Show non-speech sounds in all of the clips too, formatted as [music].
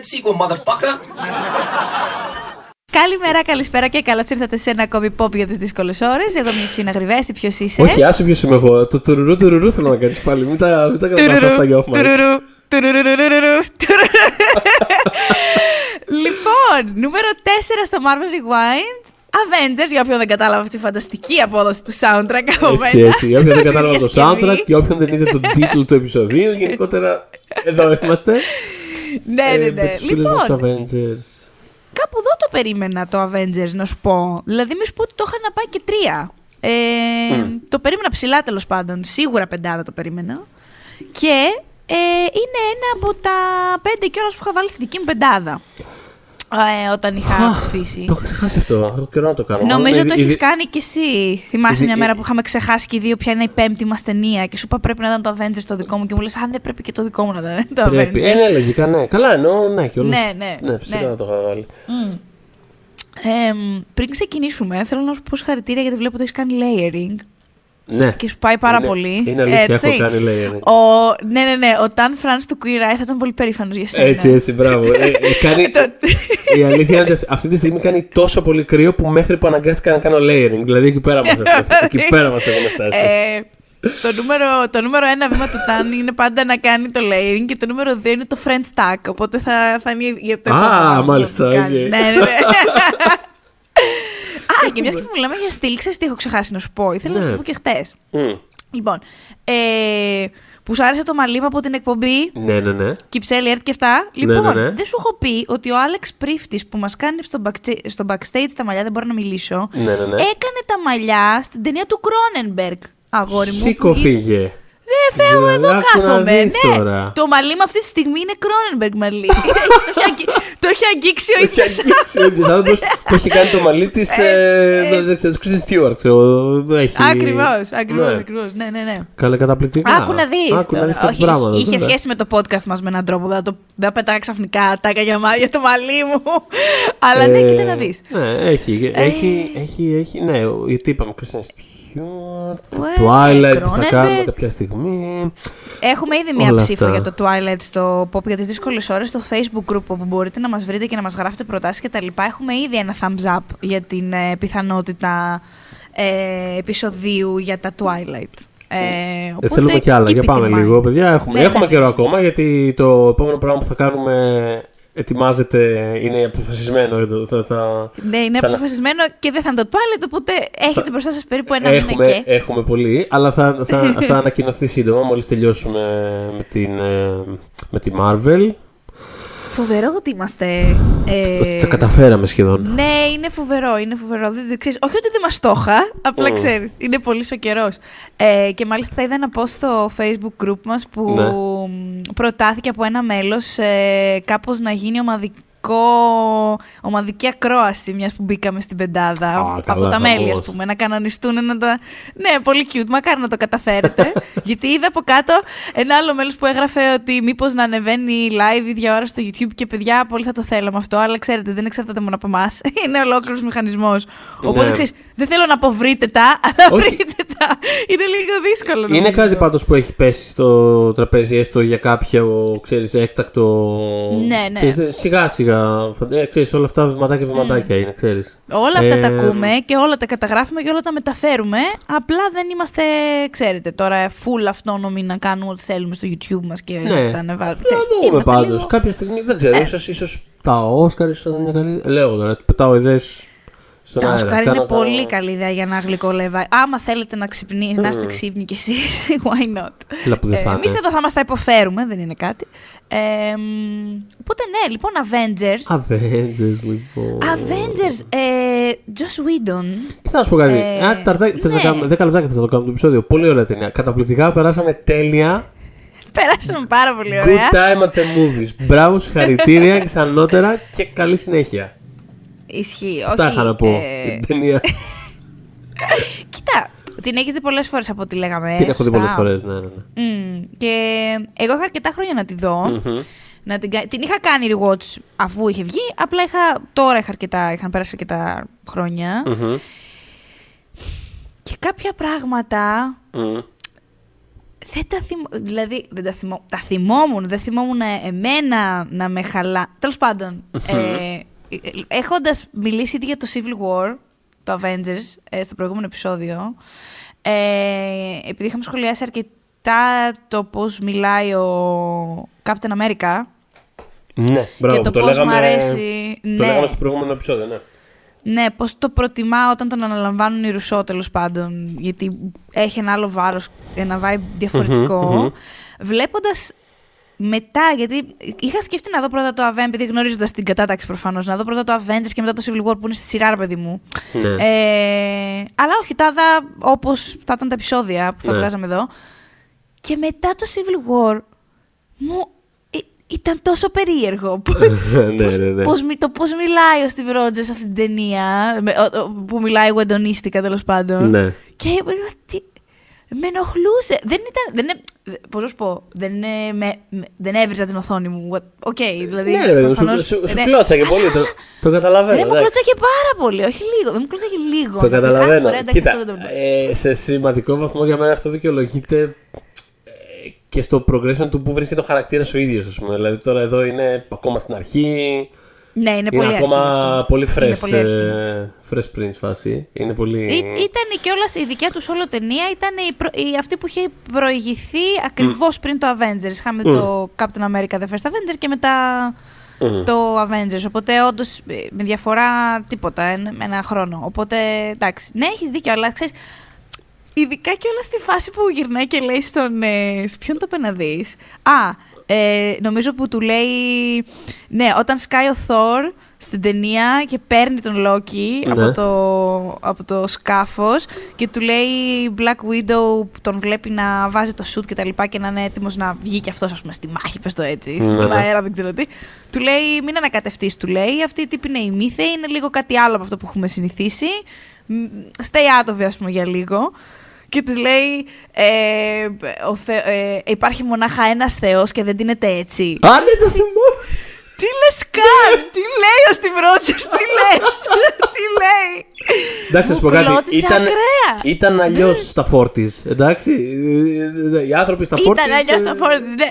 that sequel, motherfucker. Καλημέρα, καλησπέρα και καλώς ήρθατε σε ένα ακόμη pop για τις δύσκολες ώρες. Εγώ είμαι η Σφίνα Γρυβέση, ποιος είσαι; Όχι, άσε ποιος είμαι εγώ. Το τουρουρού τουρουρού θέλω να κάνεις πάλι. Μην τα, μην τα κρατάς αυτά για όφημα. Τουρουρού, τουρουρουρουρουρου, τουρουρου. Λοιπόν, νούμερο 4 στο Marvel Rewind. Avengers, για όποιον δεν κατάλαβε αυτή τη φανταστική απόδοση του soundtrack από Έτσι, μένα. έτσι. Για όποιον δεν Τη [laughs] κατάλαβε το διασκευή. soundtrack και όποιον δεν είδε τον [laughs] τίτλο του επεισοδίου, γενικότερα εδώ είμαστε. Ναι, ναι, Ε, ναι. Με τους φίλους μας Λοιπόν, Avengers. κάπου εδώ το περίμενα το Avengers, να σου πω. Δηλαδή, μη σου πω ότι το είχα να πάει και τρία. Ε, Το περίμενα ψηλά τέλος πάντων. Σίγουρα πεντάδα το περίμενα. Και ε, είναι ένα από τα πέντε κιόλας που είχα βάλει στη δική μου πεντάδα. Ε, όταν είχα Αχ, ψηφίσει. Το έχω ξεχάσει αυτό. Έχω καιρό να το κάνω. Νομίζω Μάλλον, το ήδη- έχεις κάνει κι εσύ. Θυμάσαι ήδη- μια μέρα ε- που είχαμε ξεχάσει και οι δύο ποια είναι η πέμπτη μας ταινία και σου είπα πρέπει να ήταν το Avengers το δικό μου και μου λες: Αν δεν πρέπει και το δικό μου να ήταν το Πρέπει. Avengers. Ε, ναι, λογικά, ναι. Καλά, εννοώ, ναι, κιόλας. Ναι, ναι, Ναι, φυσικά ναι. θα το είχα βάλει. Ε, πριν ξεκινήσουμε, θέλω να σου πω συγχαρητήρια γιατί βλέπω ότι έχεις κάνει layering Ναι. και σου πάει πάρα Είναι- πολύ. Είναι αλήθεια, έτσι. έχω κάνει layering. Ο, ναι, ναι, ναι. Ο Dan France του Queer Eye θα ήταν πολύ περήφανος για σένα. Έτσι, έτσι, μπράβο. Ε, ε, κάνει, [laughs] Το- η αλήθεια είναι ότι αυτή τη στιγμή κάνει τόσο πολύ κρύο που μέχρι που αναγκάστηκα να κάνω layering. Δηλαδή εκεί πέρα μας, εκεί πέρα μας έχουμε φτάσει. Ε, το, νούμερο, το νούμερο ένα βήμα του Ταν είναι πάντα να κάνει το layering και το νούμερο δύο είναι το French tuck. Οπότε θα, θα είναι για το Α, επόμενο βήμα μάλιστα, που κάνει. οκ. Ναι, ναι, ναι. Α, και μιας και μιλάμε για στυλ, ξέρεις τι έχω ξεχάσει να σου πω. Ήθελα να σου Ναι. το πω και χτες. Μμ. Λοιπόν, ε, που σου άρεσε το μαλλί μου από την εκπομπή Ναι, ναι, ναι. Κυψέλη, ΕΡΤ και αυτά. Ναι, Λοιπόν, ναι, ναι. δεν σου έχω πει ότι ο Άλεξ Πρίφτης που μας κάνει στο, backsta- στο backstage τα μαλλιά, δεν μπορώ να μιλήσω. Ναι, ναι, ναι. Έκανε τα μαλλιά στην ταινία του Κρόνενμπεργκ. Αγόρι μου. Σήκω που γι- φύγε. Ρε Θεέ μου, Δηλαδή, εδώ άκου να κάθομαι. δεις Ναι, τώρα. το μαλλί μου αυτή τη στιγμή είναι Κρόνενμπεργκ μαλλί. [laughs] το, έχει αγγί- το έχει αγγίξει ο Έχει ίδιος αγγίξει ο ίδιος άνθρωπος [laughs] που έχει κάνει το μαλλί της, ε, δεν ξέρω, της Kristen Stewart, ξέρω. έχει- Ακριβώς, ακριβώς. Ναι. Ακριβώς. Ναι, ναι, ναι. Καλά, καταπληκτικά. Άκου να δεις. Άκου να δεις κάτι Όχι, πράγματα. είχε βέβαια. σχέση με το podcast μας με έναν τρόπο. Δεν θα το δεν θα πετάγα ξαφνικά τάκα για, μα- για το μαλλί μου. Αλλά ναι, Ε, κοίτα να δεις. Ναι, έχει, Ε. έχει, έχει, έχει, ναι, γιατί είπαμε Kristen Stewart, Ε, Twilight που θα Cronenberg. κάνουμε κάποια στιγμή. Έχουμε ήδη μία Όλα ψήφο αυτά. για το Twilight στο Pop για τις δύσκολες ώρες στο Facebook group όπου μπορείτε να μας βρείτε και να μας γράφετε προτάσεις κτλ. Έχουμε ήδη ένα thumbs up για την ε, πιθανότητα ε, επεισοδίου για τα Twilight. Ε, Ε, οπότε θέλουμε κι άλλα. keep Για it πάμε in mind. λίγο, παιδιά. Έχουμε, Ναι, έχουμε ναι. καιρό ακόμα γιατί το επόμενο πράγμα που θα κάνουμε ετοιμάζεται, είναι αποφασισμένο. Θα, θα, θα- Ναι, είναι θα- αποφασισμένο και δεν θα είναι το Twilight, οπότε έχετε μπροστά σας περίπου ένα μήνα έχουμε, και. έχουμε πολύ, αλλά θα, θα, [laughs] θα ανακοινωθεί σύντομα μόλις τελειώσουμε με την, ε, με τη Marvel. Φοβερό ότι είμαστε. ε, Ότι τα καταφέραμε σχεδόν. Ναι, είναι φοβερό, είναι φοβερό. Δεν, δεν ξέρεις, όχι ότι δεν μας το είχα, απλά Mm. ξέρεις, είναι πολύ ο καιρός. Ε, και μάλιστα είδα ένα post στο facebook group μας που Ναι. μ, προτάθηκε από ένα μέλος ε, κάπως να γίνει ομαδικό, ομαδική ακρόαση μιας που μπήκαμε στην πεντάδα Α, από καλά, τα μέλη ας χαμός. πούμε, να κανονιστούν να τα... Ναι, πολύ cute, μακάρι να το καταφέρετε. [laughs] γιατί είδα από κάτω ένα άλλο μέλος που έγραφε ότι μήπως να ανεβαίνει live ίδια ώρα στο YouTube και παιδιά πολύ θα το θέλαμε αυτό, αλλά ξέρετε δεν εξαρτάται μόνο από εμάς. [laughs] Είναι ολόκληρος μηχανισμός. Οπότε Ναι. ξέρεις, δεν θέλω να αποβρείτε τα, [laughs] αλλά Όχι. βρείτε τα. Είναι λίγο δύσκολο. Είναι νομίζω. κάτι πάντως που έχει πέσει στο τραπέζι έστω για κάποιο, ξέρεις, έκτακτο... Ναι, ναι. Ξέρεις, δε- σιγά σιγά, φαντα- ε, ξέρεις, όλα αυτά βηματάκια βηματάκια είναι, ξέρεις. Όλα αυτά τα Ε, ακούμε και όλα τα καταγράφουμε και όλα τα μεταφέρουμε. Απλά δεν είμαστε, ξέρετε, τώρα full αυτόνομοι να κάνουμε ό,τι θέλουμε στο YouTube μας και Ναι. να τα ανεβάζουμε. Θα Ξέρεις, δούμε είμαστε πάντως. λίγο- Κάποια στιγμή δεν ξέρω, ίσως, ίσως τα Όσκαρ ίσως θα ήταν μια καλή. Λέω τώρα, πετάω ιδέες στον Τα αέρα. Οσκάρ είναι Κάνω- πολύ κάνω- καλή ιδέα για να γλυκολεύα. Άμα θέλετε να ξυπνήσετε, να είστε ξύπνοι κι εσείς, [laughs] why not; Έλα που δεν θα Εμείς είναι. εδώ θα μας τα υποφέρουμε, δεν είναι κάτι. Ε, μ, οπότε ναι, λοιπόν, Avengers. Avengers, λοιπόν. Avengers, ε, Joss Whedon. Τι θα σου πω κάτι. Ε, Α, ταρτάκι, θες να ναι. κάνουμε 10 λεπτάκια θα το κάνουμε το επεισόδιο. Πολύ ωραία ταινία. Καταπληκτικά, περάσαμε τέλεια. Περάσαμε πάρα πολύ Good ωραία. time at the movies. Μπράβο, συγχαρητήρια και ανώτερα και καλή συνέχεια. Ισχύει. Αυτά όχι, είχα να πω. ε, Την ταινία. [laughs] Κοίτα, την έχεις δει πολλές φορές από ό,τι λέγαμε. Την έχω δει σωστά. πολλές φορές, ναι, ναι. ναι. Μμ, και εγώ είχα αρκετά χρόνια να τη δω. Μμμ. Να την, κα- την είχα κάνει rewatch αφού είχε βγει. Απλά είχα, τώρα είχα αρκετά, είχαν πέρασει αρκετά χρόνια. Μμμ. Και κάποια πράγματα Μμμ. δεν τα θυμ... Δηλαδή, δεν τα, θυμώ... τα θυμόμουν, δεν θυμόμουν εμένα να με χαλά. Τέλος πάντων, ε, έχοντας μιλήσει ήδη για το Civil War, το Avengers, ε, στο προηγούμενο επεισόδιο, ε, επειδή είχαμε σχολιάσει αρκετά το πώς μιλάει ο Captain America. Ναι, μπράβο, και το, το πώς λέγαμε, μου αρέσει. Το ναι. λέγαμε στο προηγούμενο επεισόδιο, ναι. Ναι, πώς το προτιμά όταν τον αναλαμβάνουν οι Ρουσό τέλος πάντων. Γιατί έχει ένα άλλο βάρος, ένα vibe διαφορετικό. Βλέποντας μετά, γιατί είχα σκεφτεί να δω πρώτα το Avengers, επειδή γνωρίζοντας την κατάταξη προφανώς, να δω πρώτα το Avengers και μετά το Civil War που είναι στη σειρά, ρε παιδί μου. Ναι. Ε, αλλά όχι, τα είδα όπως θα ήταν τα επεισόδια που θα Ναι. βγάζαμε εδώ. Και μετά το Civil War μου ε, ήταν τόσο περίεργο. που- [laughs] ναι, πώς- ναι, ναι. πώς μι- το πώς μιλάει ο Steve Rogers σε αυτή την ταινία, με- ο- ο- που μιλάει γουεντονίστικα τέλος πάντων. Ναι. Και είπα, τι, με ενοχλούσε. Δεν ήταν. Δεν, είναι- Πώς να σου πω, δεν, ε, με, με- δεν έβριζα την οθόνη μου. What- Οκ, δηλαδή. Ναι, ρε παιδί μου, σου, προφανώς- σου, σου ναι. κλώτσαγε πολύ. Το, το καταλαβαίνω. Ρε, μου εντάξει. κλωτσάγε πάρα πολύ. Όχι λίγο. Δεν μου κλωτσάγε λίγο. Το Να πεις, «Α, καταλαβαίνω. ωραία, εντάξει, Κοίτα, αυτό δεν το- ε, σε σημαντικό βαθμό για μένα αυτό δικαιολογείται ε, και στο progression του που βρίσκεται ο χαρακτήρας ο ίδιος, ας πούμε. Δηλαδή τώρα εδώ είναι ακόμα στην αρχή. Ναι, είναι, Είναι, πολύ ακόμα αρχή αυτό. πολύ Είναι fresh, πολύ αρχή. ε, fresh prince φάση. Είναι πολύ. Ή- Ήταν κιόλας η δικιά του όλο ταινία, ήταν η, προ- η- αυτή που είχε προηγηθεί ακριβώς πριν το Avengers. Είχαμε το Captain America The First Avenger και μετά Μμμ. το Avengers. Οπότε όντως με διαφορά τίποτα, ένα, ένα χρόνο. Οπότε εντάξει. Ναι, έχεις δίκιο, αλλά ξέρεις. Ειδικά και όλα στη φάση που γυρνάει και λέει στον. Ε, σε ποιον το είπε να δεις; Α, ε, νομίζω που του λέει. Ναι, όταν σκάει ο Thor στην ταινία και παίρνει τον Loki Ναι. από, το, από το σκάφος και του λέει η Black Widow που τον βλέπει να βάζει το suit και τα λοιπά και να είναι έτοιμος να βγει και αυτός ας πούμε στη μάχη, πες το έτσι, Ναι, στον ναι. αέρα δεν ξέρω τι. Του λέει μην ανακατευτείς, του λέει, αυτή η τύπη είναι η μύθε, είναι λίγο κάτι άλλο από αυτό που έχουμε συνηθίσει. Μ, Stay out of it, ας πούμε, για λίγο. Και της λέει, ε, ο Θε- ε, υπάρχει μονάχα ένας Θεός και δεν δίνεται έτσι. Α, ναι, το θυμόμαι. Τι λες καν, τι λέει ο Steve Rogers, τι λες, [laughs] τι λέει; Εντάξει, να σου Μου πω κάτι. κλώτησε Ήταν, ακραία. ήταν αλλιώς στα φόρτη. Εντάξει. Ε, ε, Οι άνθρωποι στα φόρτη. Ήταν αλλιώς τα φόρτη, ναι.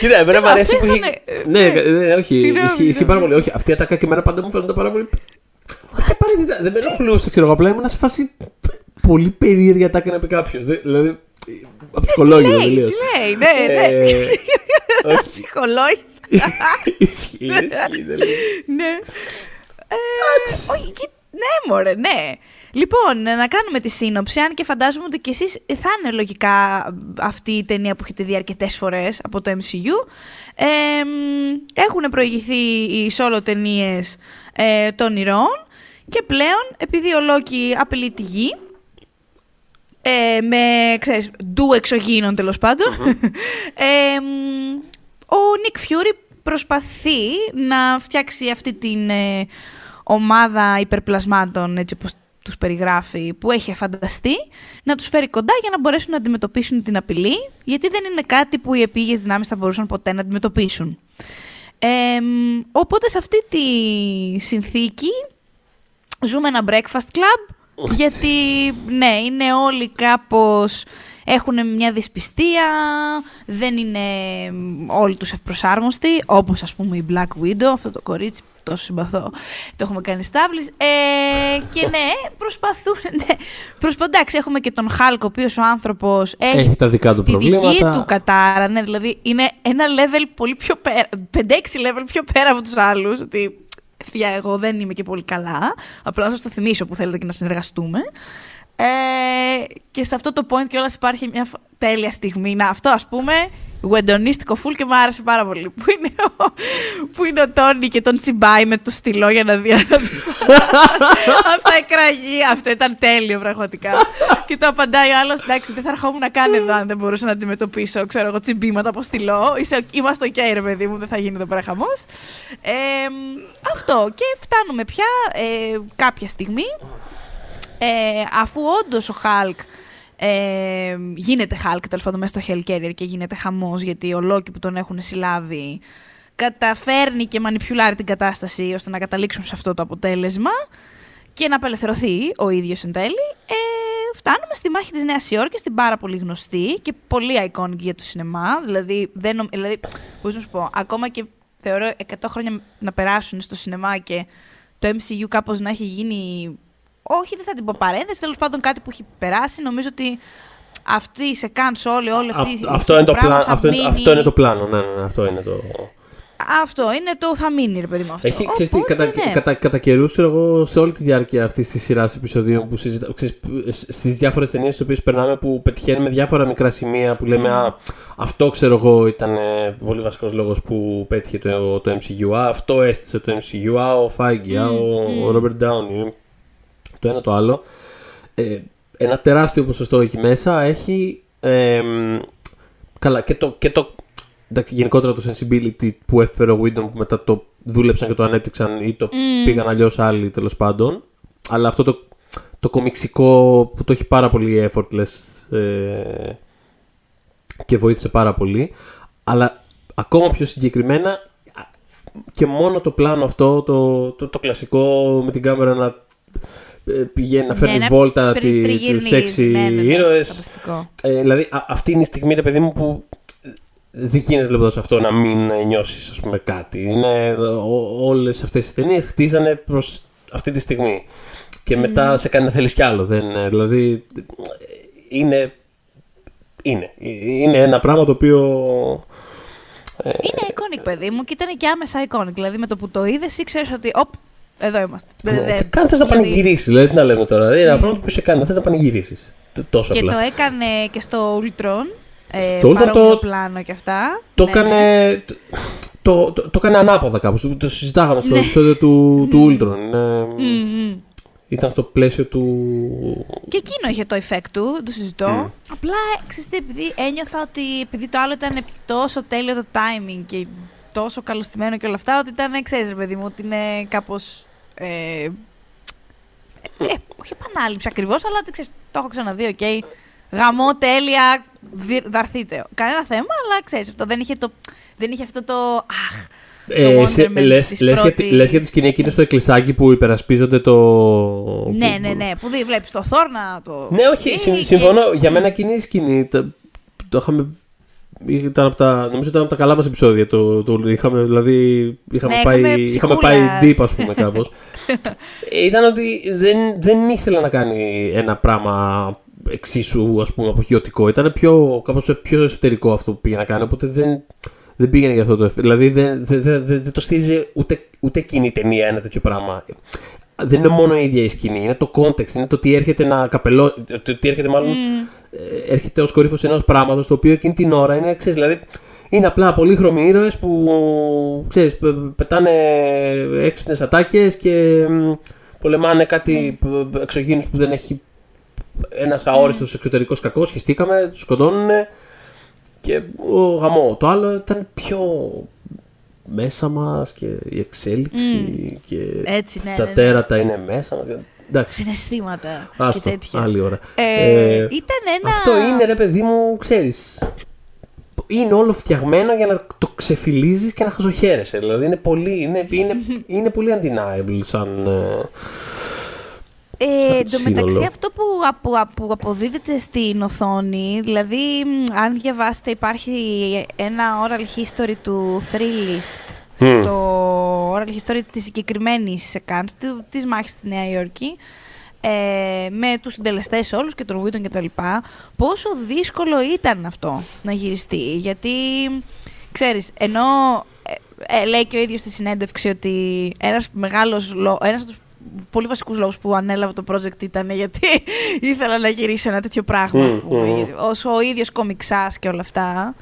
Κοίτα, εμένα μου Αυτό αρέσει που. ήταν, είχε- ε, Ναι, ναι. ναι, όχι. Συγγνώμη, Ισχύει ισχύει συγγνώμη. πάρα πολύ. Όχι, αυτή η ατάκα και εμένα πάντα μου φαίνονταν πάρα πολύ. Όχι απαραίτητα. Δεν με ενοχλούσε, ξέρω εγώ. Απλά ήμουν σε φάση πολύ περίεργη ατάκα να πει κάποιος. Δηλαδή. Από ψυχολόγιο Ε, Λέει, τελείως. τι λέει, ναι, [laughs] [laughs] ναι. Ε, όχι. Ψυχολόγησα. Ισχύει, ισχύει. τελείως. Ναι. Ε, όχι, και- ναι, μωρέ, ναι. Λοιπόν, να κάνουμε τη σύνοψη, αν και φαντάζομαι ότι και εσείς θα είναι λογικά αυτή η ταινία που έχετε δει αρκετές φορές από το MCU. Ε, μ, έχουν προηγηθεί οι solo ταινίες ε, των ηρώων και πλέον, επειδή ο Λόκι απειλεί τη γη, ε, με, ξέρεις, ντου εξωγήινων τέλος πάντων, [laughs] ε, μ, ο Νικ Φιούρι προσπαθεί να φτιάξει αυτή την ε, ομάδα υπερπλασμάτων, έτσι όπως τους περιγράφει, που έχει φανταστεί, να τους φέρει κοντά για να μπορέσουν να αντιμετωπίσουν την απειλή, γιατί δεν είναι κάτι που οι επίγειες δυνάμεις θα μπορούσαν ποτέ να αντιμετωπίσουν. Ε, μ, οπότε σε αυτή τη συνθήκη ζούμε ένα breakfast club, γιατί ναι, είναι όλοι κάπως έχουν μια δυσπιστία, δεν είναι μ, όλοι τους ευπροσάρμοστοι, όπως ας πούμε η Black Widow, αυτό το κορίτσι που τόσο συμπαθώ, το έχουμε κάνει established. Ε, και ναι, προσπαθούν, [laughs] ναι, προσπα... εντάξει, έχουμε και τον Hulk, ο οποίος ο άνθρωπος έχει, Έχει τα δικά του τη δική προβλήματα. του κατάρα, ναι, δηλαδή είναι ένα level πολύ πιο πέρα, 5-6 level πιο πέρα από τους άλλους, ότι θεία εγώ δεν είμαι και πολύ καλά, απλά να σας το θυμίσω που θέλετε και να συνεργαστούμε. Ε, και σε αυτό το point κιόλας υπάρχει μια φ- τέλεια στιγμή. Να, αυτό ας πούμε, γουεντονίστικο φουλ και μου άρεσε πάρα πολύ. Που είναι ο, που είναι ο Τόνι και τον τσιμπάει με το στυλό για να δει αν θα τους- αν θα εκραγεί. Αυτό ήταν τέλειο πραγματικά. και το απαντάει ο άλλος, εντάξει δεν θα ερχόμουν καν εδώ αν δεν μπορούσα να αντιμετωπίσω, ξέρω εγώ, τσιμπήματα από στυλό. Είσαι, είμαστε οκ ρε παιδί μου, δεν θα γίνει εδώ πέρα χαμός. Ε, αυτό και φτάνουμε πια ε, κάποια στιγμή ε, αφού όντως ο Χάλκ ε, γίνεται Χάλκ, τέλος πάντων μέσα στο Helicarrier και γίνεται χαμός γιατί ο Λόκι που τον έχουν συλλάβει καταφέρνει και μανιπιουλάρει την κατάσταση ώστε να καταλήξουν σε αυτό το αποτέλεσμα και να απελευθερωθεί ο ίδιος εν τέλει, ε, φτάνουμε στη μάχη της Νέας Υόρκης, την πάρα πολύ γνωστή και πολύ iconic για το σινεμά. Δηλαδή, δεν, νομ- δηλαδή πώς να σου πω, ακόμα και θεωρώ 100 χρόνια να περάσουν στο σινεμά και το MCU κάπως να έχει γίνει, όχι δεν θα την πω παρένθεση, τέλος πάντων κάτι που έχει περάσει, νομίζω ότι αυτή σε καν όλη, όλη αυτή Αυτό, αυτό, είναι το πράγμα πλάνο, θα αυτό, είναι- μείνει- αυτό είναι το πλάνο. Ναι, ναι, ναι, αυτό είναι το. Αυτό είναι το θα μείνει, ρε παιδί μου αυτό. Έχει, ξέρεις, τι, Οπότε, κατά, ναι. κατά, κατά καιρούς, ξέρω εγώ, σε όλη τη διάρκεια αυτής της σειράς επεισοδίων που συζητάμε, στις διάφορες ταινίες τι οποίες περνάμε, που πετυχαίνουμε διάφορα μικρά σημεία που λέμε Α, αυτό ξέρω εγώ ήταν ε, πολύ βασικός λόγος που πέτυχε το, το MCU. Α, αυτό έστησε το MCU. Α, ο Feige, α, ο, ο Robert Downey. Το ένα το άλλο. Ε, ένα τεράστιο ποσοστό εκεί μέσα έχει. ε, μ, καλά, και το, και το εντάξει, γενικότερα το sensibility που έφερε ο Whedon που μετά το δούλεψαν και το ανέπτυξαν ή το πήγαν αλλιώς άλλοι τέλος πάντων. Αλλά αυτό το, το κομιξικό που το έχει πάρα πολύ effortless ε, και βοήθησε πάρα πολύ. Αλλά ακόμα πιο συγκεκριμένα α, και μόνο το πλάνο αυτό, το, το, το κλασικό με την κάμερα να ε, πηγαίνει να φέρνει Ναι, να βόλτα πρι- τη, τους τριγυρνείς, έξι ναι, ναι, ναι, ήρωες. φανταστικό. Ε, δηλαδή, α- αυτή είναι η στιγμή, ρε παιδί μου, που δεν γίνεται βλέποντα αυτό να μην νιώσεις, ας πούμε, κάτι. Είναι, Όλες αυτές οι ταινίες χτίζανε προς αυτή τη στιγμή. Και μετά σε κάνει να θέλεις κι άλλο. Δεν, ε, δηλαδή, είναι, είναι. Είναι ένα πράγμα το οποίο. ε, Είναι iconic, παιδί μου, και ήταν και άμεσα iconic. Δηλαδή με το που το είδες, ήξερες ότι. Οπ, εδώ είμαστε. Δεν- ναι, δεν- σε κάνει θες να δηλαδή, πανηγυρίσεις. Δηλαδή, τι να λέμε τώρα. Είναι ένα πράγμα που σε κάνει να θες να πανηγυρίσεις. Τόσο Και απλά. το έκανε και στο Ultron. Ε, Στο Ultron παρόμοιο το- πλάνο και αυτά. Το Ναι, έκανε. ναι. Το, το, το έκανε ανάποδα κάπως. Το, το συζητάγαμε στο Ναι. επεισόδιο του, του Ultron. Είναι- Μμ, μμ. Ήταν στο πλαίσιο του. Και εκείνο είχε το effect του, το συζητώ. Απλά, ξέρεις τι, επειδή ένιωθα ότι επειδή το άλλο ήταν τόσο τέλειο το timing και τόσο καλοστημένο και όλα αυτά, ότι ήταν, ξέρεις ρε παιδί μου, ότι είναι κάπως... Ε, ε, όχι επανάληψη ακριβώς, αλλά ότι ξέρεις, το έχω ξαναδεί, οκ. Γαμώ, τέλεια, δι- δαρθείτε. Κανένα θέμα, αλλά ξέρεις, αυτό δεν είχε, το, δεν είχε αυτό το... Αχ, Ε, εσύ, Wonderman λες, της λες, για, τη- πρώτης. λες για τη σκηνή εκείνη στο εκκλησάκι που υπερασπίζονται το. ναι, που- ναι, ναι, που δει, βλέπεις το Θόρ να το... Ναι, όχι, Ε, συμ- και- συμφωνώ. Για μένα εκείνη η σκηνή. Το, το είχαμε. Ήταν από τα, νομίζω ήταν από τα καλά μας επεισόδια. Το, το, είχαμε, δηλαδή, είχαμε, Ναι, πάει, είχαμε είχαμε ψυχούλα. πάει deep, ας πούμε, κάπως. [laughs] ήταν ότι δεν, δεν ήθελε να κάνει ένα πράγμα εξίσου ας πούμε αποχειωτικό. Ήταν πιο, κάπως πιο εσωτερικό αυτό που πήγε να κάνει. Οπότε δεν, δεν πήγαινε για αυτό το εφέ. Δηλαδή δεν, δεν, δεν, δεν, δεν το στήριζε ούτε, ούτε εκείνη η ταινία ένα τέτοιο πράγμα. Δεν είναι μόνο η ίδια η σκηνή, είναι το context, είναι το τι έρχεται να καπελώ, το τι έρχεται μάλλον, ε, έρχεται ως κορύφος ενός πράγματος, το οποίο εκείνη την ώρα είναι, ξέρεις, δηλαδή, είναι απλά πολύχρωμοι ήρωες που, ξέρεις, πε- πετάνε έξυπνες ατάκες και μ, πολεμάνε κάτι mm. εξωγήινους που δεν έχει ένας αόριστος εξωτερικός κακός, χεστήκαμε, τους σκοτώνουνε και ο γαμό. Το άλλο ήταν πιο μέσα μας και η εξέλιξη και Έτσι, ναι, τα ναι, ναι. τέρατα είναι μέσα μας. Εντάξει, Συναισθήματα άστο, και τέτοια. άλλη ώρα. Ε, Ε, ήταν ένα... Αυτό είναι ρε παιδί μου, ξέρεις, είναι όλο φτιαγμένο για να το ξεφυλίζεις και να χαζοχαίρεσαι. Δηλαδή είναι πολύ, είναι, είναι, [laughs] είναι πολύ undeniable σαν... ε, Ε, εν τω σύνολο. μεταξύ αυτό που, απο, που αποδίδεται στην οθόνη, δηλαδή μ, αν διαβάσετε υπάρχει ένα oral history του Thrillist Μμ. στο oral history της συγκεκριμένης σεκάνς του- της μάχης στη Νέα Υόρκη ε, με τους συντελεστές όλους και τον Βίτον και τα λοιπά πόσο δύσκολο ήταν αυτό να γυριστεί γιατί ξέρεις ενώ ε, ε, λέει και ο ίδιος στη συνέντευξη ότι ένας μεγάλος λό- ένας από τους πολύ βασικούς λόγους που ανέλαβε το project ήταν γιατί [laughs] ήθελα να γυρίσω ένα τέτοιο πράγμα ας Μμ, πούμε. μμ. όσο ο ίδιος κομιξάς και όλα αυτά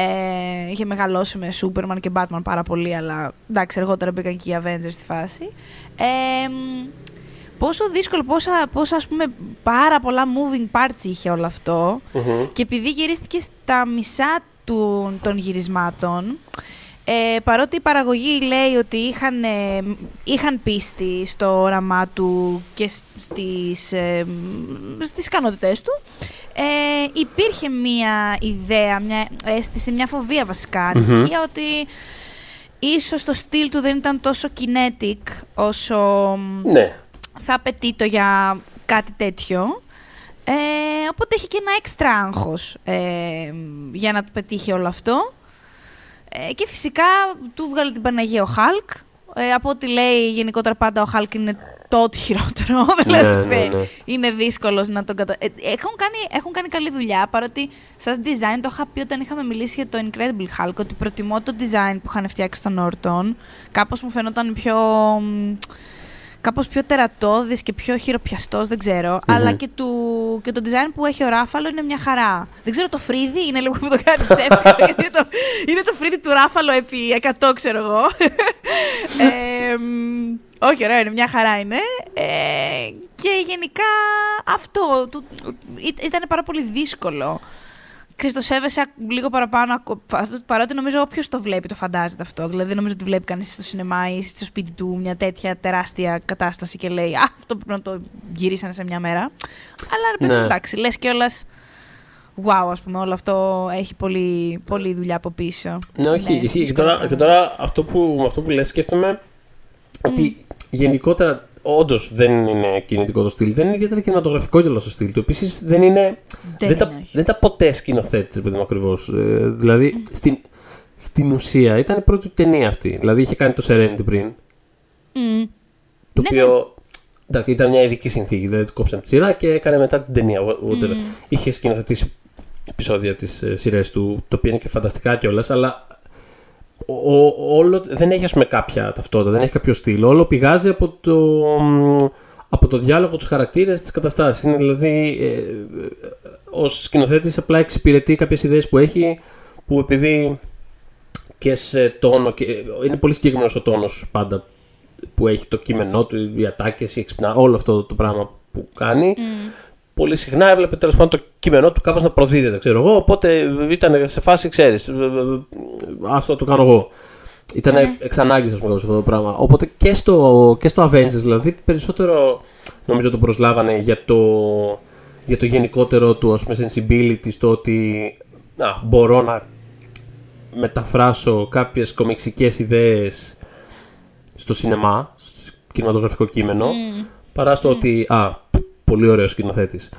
ε, είχε μεγαλώσει με Superman και Batman πάρα πολύ, αλλά εντάξει, αργότερα μπήκαν και οι Avengers στη φάση. Ε, μ, πόσο δύσκολο, πόσα, πόσα ας πούμε πάρα πολλά moving parts είχε όλο αυτό μμμ. και επειδή γυρίστηκε στα μισά του, των γυρισμάτων, ε, παρότι η παραγωγή λέει ότι είχαν, ε, είχαν πίστη στο όραμά του και σ- στις, ε, μ, στις ικανότητές του, ε, υπήρχε μια ιδέα, μια αίσθηση, μια φοβία βασικά, ανησυχία ότι ίσως το στυλ του δεν ήταν τόσο kinetic όσο μ, Ναι. θα απαιτεί το για κάτι τέτοιο. Ε, οπότε έχει και ένα έξτρα άγχος ε, για να το πετύχει όλο αυτό. Ε, και φυσικά του βγάλε την Παναγία ο Χάλκ. Ε, από ό,τι λέει γενικότερα πάντα ο Χάλκ είναι το ό,τι χειρότερο. [laughs] δηλαδή ναι, ναι. είναι δύσκολος να τον κατα... Ε, έχουν, κάνει, έχουν κάνει καλή δουλειά, παρότι σαν design το είχα πει όταν είχαμε μιλήσει για το Incredible Hulk, ότι προτιμώ το design που είχαν φτιάξει στον Norton. Κάπως μου φαινόταν πιο κάπως πιο τερατώδης και πιο χειροπιαστός, δεν ξερω Αλλά και, του, και το design που έχει ο Ράφαλο είναι μια χαρά. Δεν ξέρω, το φρύδι είναι λίγο που το κάνει [laughs] ψεύτικο, γιατί είναι το, είναι το φρύδι του Ράφαλο επί 100, ξέρω εγώ. [laughs] ε, όχι, ωραίο είναι, μια χαρά είναι. Ε, και γενικά αυτό ήταν πάρα πολύ δύσκολο ξέρεις, το σέβεσαι λίγο παραπάνω, παρότι νομίζω όποιος το βλέπει το φαντάζεται αυτό. Δηλαδή δεν νομίζω ότι βλέπει κανείς στο σινεμά ή στο σπίτι του μια τέτοια τεράστια κατάσταση και λέει Α, αυτό πρέπει να το γυρίσανε σε μια μέρα. Αλλά ρε παιδί, ναι. εντάξει, λες κιόλας. Wow, ας πούμε, όλο αυτό έχει πολύ, πολύ δουλειά από πίσω. Ναι, όχι, ναι, ισχύει. Και τώρα, και τώρα αυτό που, αυτό που λες σκέφτομαι ότι γενικότερα όντως δεν είναι κινητικό το στυλ. Δεν είναι ιδιαίτερα κινηματογραφικό κιόλας το στυλ του. Επίσης δεν είναι. Δεν, δεν, τα, δεν τα ποτέ σκηνοθέτη, παιδί μου ακριβώς. Ε, δηλαδή στην, στην ουσία ήταν η πρώτη του ταινία αυτή. Δηλαδή είχε κάνει το Serenity πριν. Mm. Το ναι, οποίο. Ναι. ήταν μια ειδική συνθήκη. Δηλαδή του κόψαν τη σειρά και έκανε μετά την ταινία. Mm. Είχε σκηνοθετήσει επεισόδια της ε, σειρά του, το οποίο είναι και φανταστικά κιόλας, αλλά ο, όλο, δεν έχει ας πούμε κάποια ταυτότητα, δεν έχει κάποιο στυλ. Όλο πηγάζει από το, από το διάλογο, τους χαρακτήρες, τις καταστάσεις. Είναι δηλαδή, ε, ο σκηνοθέτης απλά εξυπηρετεί κάποιες ιδέες που έχει, που επειδή και σε τόνο, και, είναι πολύ συγκεκριμένος ο τόνος πάντα που έχει το κείμενό του, οι ατάκες, η εξυπνά, όλο αυτό το πράγμα που κάνει. Mm πολύ συχνά έβλεπε τέλος πάντων το κείμενό του κάπως να προδίδεται, ξέρω εγώ. Οπότε ήταν σε φάση, ξέρεις, α το, το κάνω εγώ. Ήταν ναι. εξ ανάγκης, ας πούμε, αυτό το πράγμα. Οπότε και στο, και στο Avengers, δηλαδή, περισσότερο νομίζω το προσλάβανε για το, για το γενικότερο του ας πούμε, sensibility, στο ότι α, μπορώ να μεταφράσω κάποιες κομιξικές ιδέες στο σινεμά, κινηματογραφικό κείμενο, mm. παρά στο mm. ότι α, πολύ ωραίος σκηνοθέτης.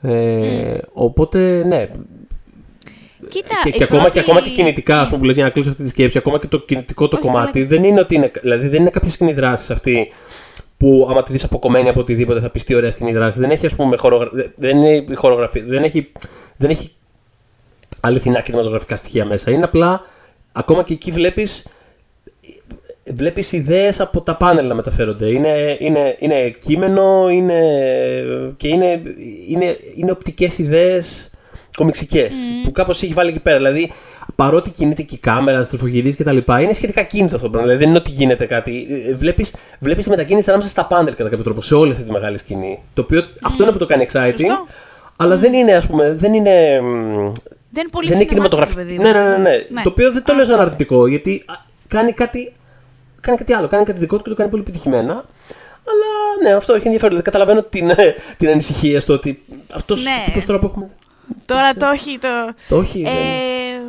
Ε, οπότε, ναι. Κοίτα, και, και, ακόμα, και ακόμα και κινητικά, ας πούμε, που λες, για να κλείσω αυτή τη σκέψη, ακόμα και το κινητικό το κομμάτι, δεν είναι ότι είναι, δηλαδή δεν είναι κάποια σκηνή δράση αυτή που άμα τη δεις αποκομμένη από οτιδήποτε θα πεις τι ωραία σκηνή δράση. Δεν έχει, ας πούμε, χορογρα... δεν είναι χορογραφία, δεν έχει, δεν έχει αληθινά κινηματογραφικά στοιχεία μέσα. Είναι απλά, ακόμα και εκεί βλέπεις Βλέπεις ιδέες από τα πάνελ να μεταφέρονται. Είναι, είναι, είναι κείμενο είναι, και είναι, είναι, είναι οπτικές ιδέες κομιξικές mm. που κάπως έχει βάλει εκεί πέρα. Δηλαδή, παρότι κινείται και η κάμερα, στριφογυρίζει κτλ., είναι σχετικά κίνητο αυτό το πράγμα. Δηλαδή, δεν είναι ότι γίνεται κάτι. Βλέπεις βλέπεις τη μετακίνηση ανάμεσα στα πάνελ κατά κάποιο τρόπο σε όλη αυτή τη μεγάλη σκηνή. Το οποίο αυτό είναι που το κάνει exciting, αλλά δεν είναι, ας πούμε, δεν είναι. Δεν, πολύ δεν είναι κινηματογραφικό. Ναι, ναι, ναι, ναι, ναι. Το οποίο δεν το λέω σαν αρνητικό, γιατί κάνει κάτι κάνει κάτι άλλο. Κάνει κάτι δικό του και το κάνει πολύ επιτυχημένα. Αλλά ναι, αυτό έχει ενδιαφέρον. Δηλαδή, καταλαβαίνω την, την ανησυχία στο ότι αυτός ναι. τύπος τώρα που έχουμε. Τώρα το έχει. Το, το έχει. Ε,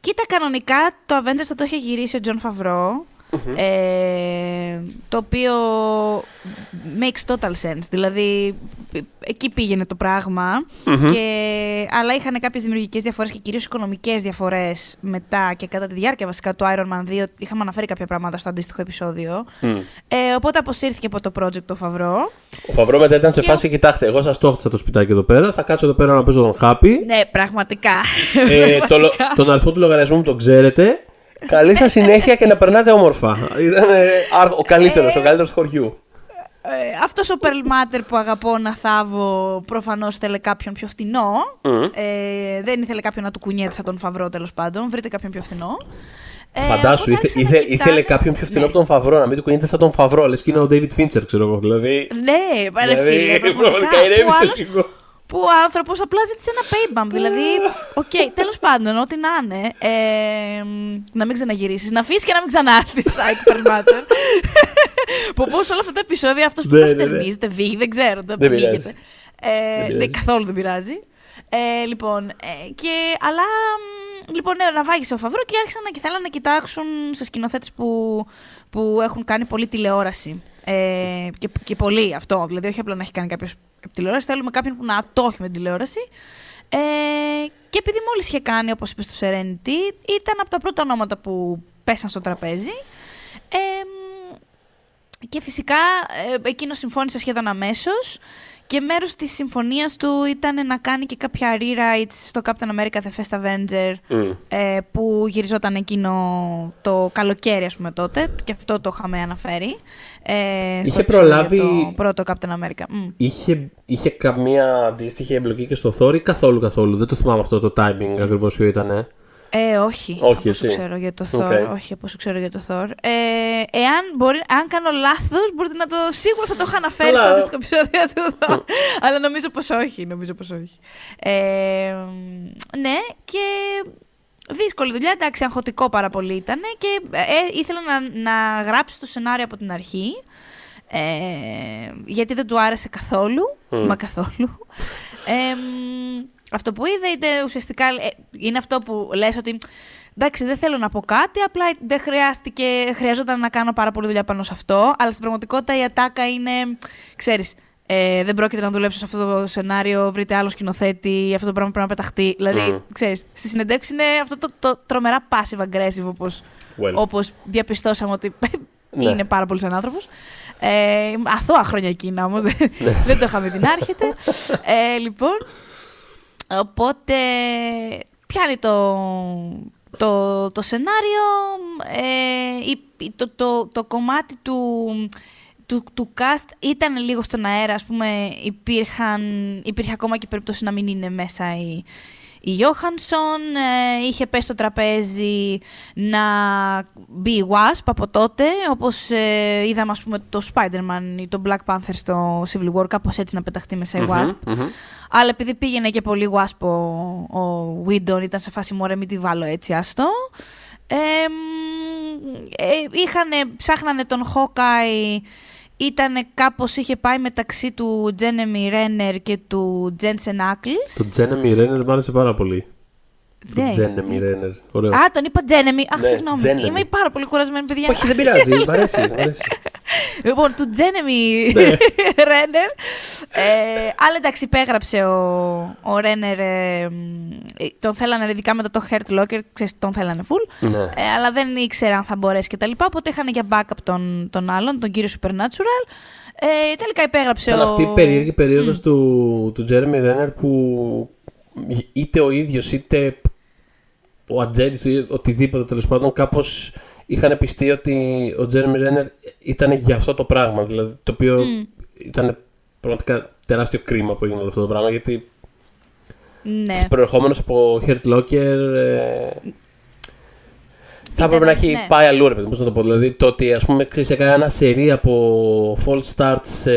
κοίτα, κανονικά το Avengers θα το είχε γυρίσει ο Τζον Φαβρό. Ε, το οποίο makes total sense. Δηλαδή, εκεί πήγαινε το πράγμα και, αλλά είχαν κάποιες δημιουργικές διαφορές και κυρίως οικονομικές διαφορές μετά και κατά τη διάρκεια βασικά του Iron Man 2. Είχαμε αναφέρει κάποια πράγματα στο αντίστοιχο επεισόδιο. Ε, οπότε αποσύρθηκε από το project ο Φαβρό. Ο Φαβρό μετά ήταν σε φάση, κοιτάξτε, εγώ σας το έφτιαξα το σπιτάκι εδώ πέρα. Θα κάτσω εδώ πέρα να παίζω τον Happy. Ναι, πραγματικά. Ε, [laughs] το, τον αριθμό του λογαριασμού μου τον ξέρετε. Καλή σας συνέχεια και να περνάτε όμορφα. Ήταν ο καλύτερος, ο καλύτερος του χωριού. Ε, αυτός ο Pearl που αγαπώ να θάβω προφανώς ήθελε κάποιον πιο φθηνό. Ε, δεν ήθελε κάποιον να του κουνιέται σαν τον Φαβρό τέλος πάντων. Βρείτε κάποιον πιο φθηνό. Ε, Φαντάσου, ήθε, ήθε, ήθελε κάποιον πιο φθηνό ναι. από τον Φαβρό, να μην του κουνιέται σαν τον Φαβρό. Λες και είναι ο David Fincher, ξέρω εγώ. Δηλαδή, ναι, παρε δηλαδή, φίλε. Πραγματικά ηρέμησε λίγο που ο άνθρωπος απλά ζήτησε ένα pay Δηλαδή, οκ, okay, τέλος πάντων, ό,τι να είναι. Ε, να μην ξαναγυρίσεις. Να αφήσεις και να μην ξανάρθεις. [laughs] Psych Matter. που πώς όλα αυτά τα επεισόδια αυτός που φτερνίζεται, βίγει, δεν ξέρω. Δεν πειράζει. Ε, ναι, καθόλου δεν πειράζει. Ε, λοιπόν, ε, και, αλλά λοιπόν, ναι, βάγισε ο Φαβρό και άρχισαν να, και θέλαν να κοιτάξουν σε σκηνοθέτες που, που έχουν κάνει πολύ τηλεόραση. Ε, και, και πολύ αυτό. Δηλαδή, όχι απλά να έχει κάνει κάποιος τηλεόραση, θέλουμε κάποιον που να το έχει με τηλεόραση. Ε, και επειδή μόλις είχε κάνει, όπως είπες στο Serenity, ήταν από τα πρώτα ονόματα που πέσαν στο τραπέζι. Ε, και φυσικά ε, εκείνος συμφώνησε σχεδόν αμέσως και μέρος της συμφωνίας του ήταν να κάνει και κάποια rewrites στο Captain America The First Avenger Mm. ε, που γυριζόταν εκείνο το καλοκαίρι ας πούμε τότε και αυτό το είχαμε αναφέρει ε, στο Είχε επεισόδιο προλάβει- για το πρώτο Captain America. Μμ. Είχε, είχε καμία αντίστοιχη εμπλοκή και στο Thor ή καθόλου καθόλου. Δεν το θυμάμαι αυτό το timing ακριβώς ποιο ήταν. Ε. Ε, όχι. Όχι, από όσο εσύ. ξέρω για το Thor. Οκ. Όχι, από όσο ξέρω για το Thor. Ε, εάν μπορεί, αν κάνω λάθος, μπορείτε να το. Σίγουρα θα το είχα αναφέρει στο Αλλά- αντίστοιχο επεισόδιο του Thor. Αλλά νομίζω πως όχι. Νομίζω πως όχι. Ε, ναι, και δύσκολη δουλειά. Εντάξει, αγχωτικό πάρα πολύ ήταν. Και ε, ήθελα να, να γράψει το σενάριο από την αρχή. Ε, γιατί δεν του άρεσε καθόλου. Μμ. Μα καθόλου. Ε, μ, αυτό που είδε είτε ουσιαστικά ε, είναι αυτό που λες ότι εντάξει δεν θέλω να πω κάτι, απλά δεν χρειάστηκε, χρειαζόταν να κάνω πάρα πολύ δουλειά πάνω σε αυτό, αλλά στην πραγματικότητα η ατάκα είναι, ξέρεις, ε, δεν πρόκειται να δουλέψω σε αυτό το σενάριο, βρείτε άλλο σκηνοθέτη, αυτό το πράγμα πρέπει να πεταχτεί. Δηλαδή, Μμ. ξέρεις, στη συνεντεύξη είναι αυτό το, το τρομερά passive aggressive όπως, Well. όπως διαπιστώσαμε ότι [laughs] Ναι. είναι πάρα πολύ σαν άνθρωπος. Ε, αθώα χρόνια εκείνα όμως, δεν, [laughs] δεν το είχαμε δει να έρχεται. Ε, λοιπόν, οπότε πιάνει το, το, το σενάριο, ε, η- η- το, το, το κομμάτι του, του, του cast ήταν λίγο στον αέρα, ας πούμε, υπήρχαν, υπήρχε ακόμα και περίπτωση να μην είναι μέσα η, η Γιώχανσον, ε, είχε πέσει στο τραπέζι να μπει η Wasp από τότε, όπως ε, είδαμε ας πούμε το Spider-Man ή το Black Panther στο Civil War, κάπως έτσι να πεταχτεί μέσα η Wasp. Μμμ, μμμ. Αλλά επειδή πήγαινε και πολύ Wasp ο, ο Whedon, ήταν σε φάση μωρέ μην τη βάλω έτσι άστο. Ε, μ, ε, είχανε, ψάχνανε τον Hawkeye, ήταν κάπως είχε πάει μεταξύ του Jeremy Renner και του Jensen Ackles. Το Τζένεμι Ρένερ μου άρεσε πάρα πολύ. Το Ναι. Τζένεμι Ρένερ. Ωραίο. Α, τον είπα Jeremy. Αχ, Ναι, συγγνώμη. Jeremy. Είμαι πάρα πολύ κουρασμένη, παιδιά. Όχι, δεν πειράζει. [laughs] Μ' αρέσει. μ' αρέσει. Λοιπόν, του Τζένεμι Ναι. [laughs] Ρένερ. Ε, αλλά εντάξει, υπέγραψε ο, ο Ρένερ. ε, μ, ε, τον θέλανε ειδικά μετά το Hurt Locker, ξέρεις, τον θέλανε full. Ναι. Ε, αλλά δεν ήξερε αν θα μπορέσει και τα λοιπά. Οπότε είχαν για backup τον, τον άλλον, τον κύριο Supernatural. Ε, τελικά υπέγραψε Ήταν ο. αυτή η περίεργη περίοδος του, του Τζέρεμι Ρένερ που είτε ο ίδιος είτε ο ατζέντης του ή οτιδήποτε τέλος πάντων κάπως είχαν πιστεί ότι ο Τζέρεμι Ρένερ ήταν για αυτό το πράγμα. Δηλαδή το οποίο Μμ. ήταν πραγματικά τεράστιο κρίμα που έγινε όλο αυτό το πράγμα γιατί Ναι. προερχόμενος από Hurt Locker ε, θα έπρεπε να έχει ναι. πάει αλλού, ρε παιδί, πώς να το πω. Δηλαδή, το ότι ας πούμε ξέρεις, έκανε ένα σερί από false starts σε,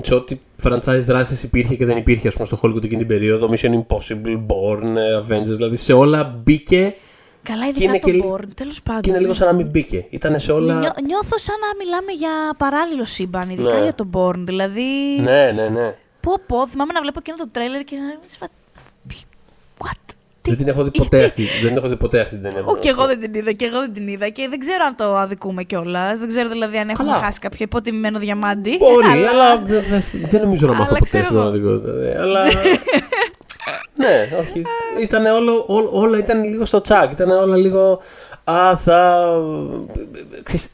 σε ό,τι franchise δράσεις υπήρχε και δεν υπήρχε ας πούμε, στο Hollywood εκείνη την περίοδο. Mission Impossible, Born, ε, Avengers, δηλαδή σε όλα μπήκε Καλά, Και ειδικά είναι το και λι- Bourne, τέλος πάντων. και είναι λίγο σαν να μην μπήκε. Ήταν σε όλα. Νιώ- νιώθω σαν να μιλάμε για παράλληλο σύμπαν, ειδικά Ναι. για τον Bourne. Δηλαδή. Ναι, ναι, ναι. Πω, πω, θυμάμαι να βλέπω εκείνο το τρέλερ και να είμαι σε φα- What? Τι; Δεν την έχω δει ποτέ [laughs] αυτή. δεν την έχω δει ποτέ αυτή την ταινία. Ω, και εγώ δεν την είδα, και εγώ δεν την είδα. Και δεν ξέρω αν το αδικούμε κιόλας. Δεν ξέρω δηλαδή αν έχουμε Καλά. χάσει κάποιο υποτιμημένο διαμάντι. Μπορεί, αλλά δεν- δεν- δεν νομίζω να μάθω Αλλά ποτέ ξέρω στην εγώ. πραγματικότητα. Ε, Αλλά. [laughs] ναι, όχι. Ήταν όλο, ό- όλα ήταν λίγο στο τσάκ. Ήταν όλα λίγο. Α, θα. Ξέρεις,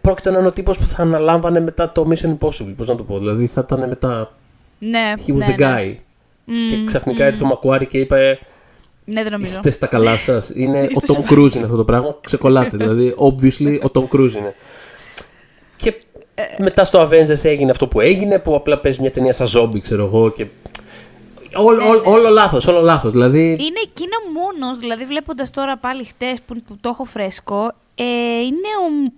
πρόκειται να είναι ο τύπος που θα αναλάμβανε μετά το Mission Impossible. Πώς να το πω. Δηλαδή θα ήταν μετά. Ναι, He was ναι, the ναι. guy. Μμμ, Και ξαφνικά μμμ. ήρθε ο Μακουάρη και είπε. Ναι, δεν νομίζω. Είστε στα καλά σας. Είναι ο Είστε Tom σε- Cruise είναι αυτό το πράγμα. Ξεκολλάτε. δηλαδή, obviously, ο Tom Cruise είναι. Και Ε, μετά στο Avengers έγινε αυτό που έγινε, που απλά παίζει μια ταινία σαν ζόμπι, ξέρω εγώ. Και... Όλο, όλο, όλο λάθος, όλο λάθος. Δηλαδή, Είναι εκείνο μόνος, δηλαδή βλέποντας τώρα πάλι χτες που, που το έχω φρέσκο, ε, είναι ο.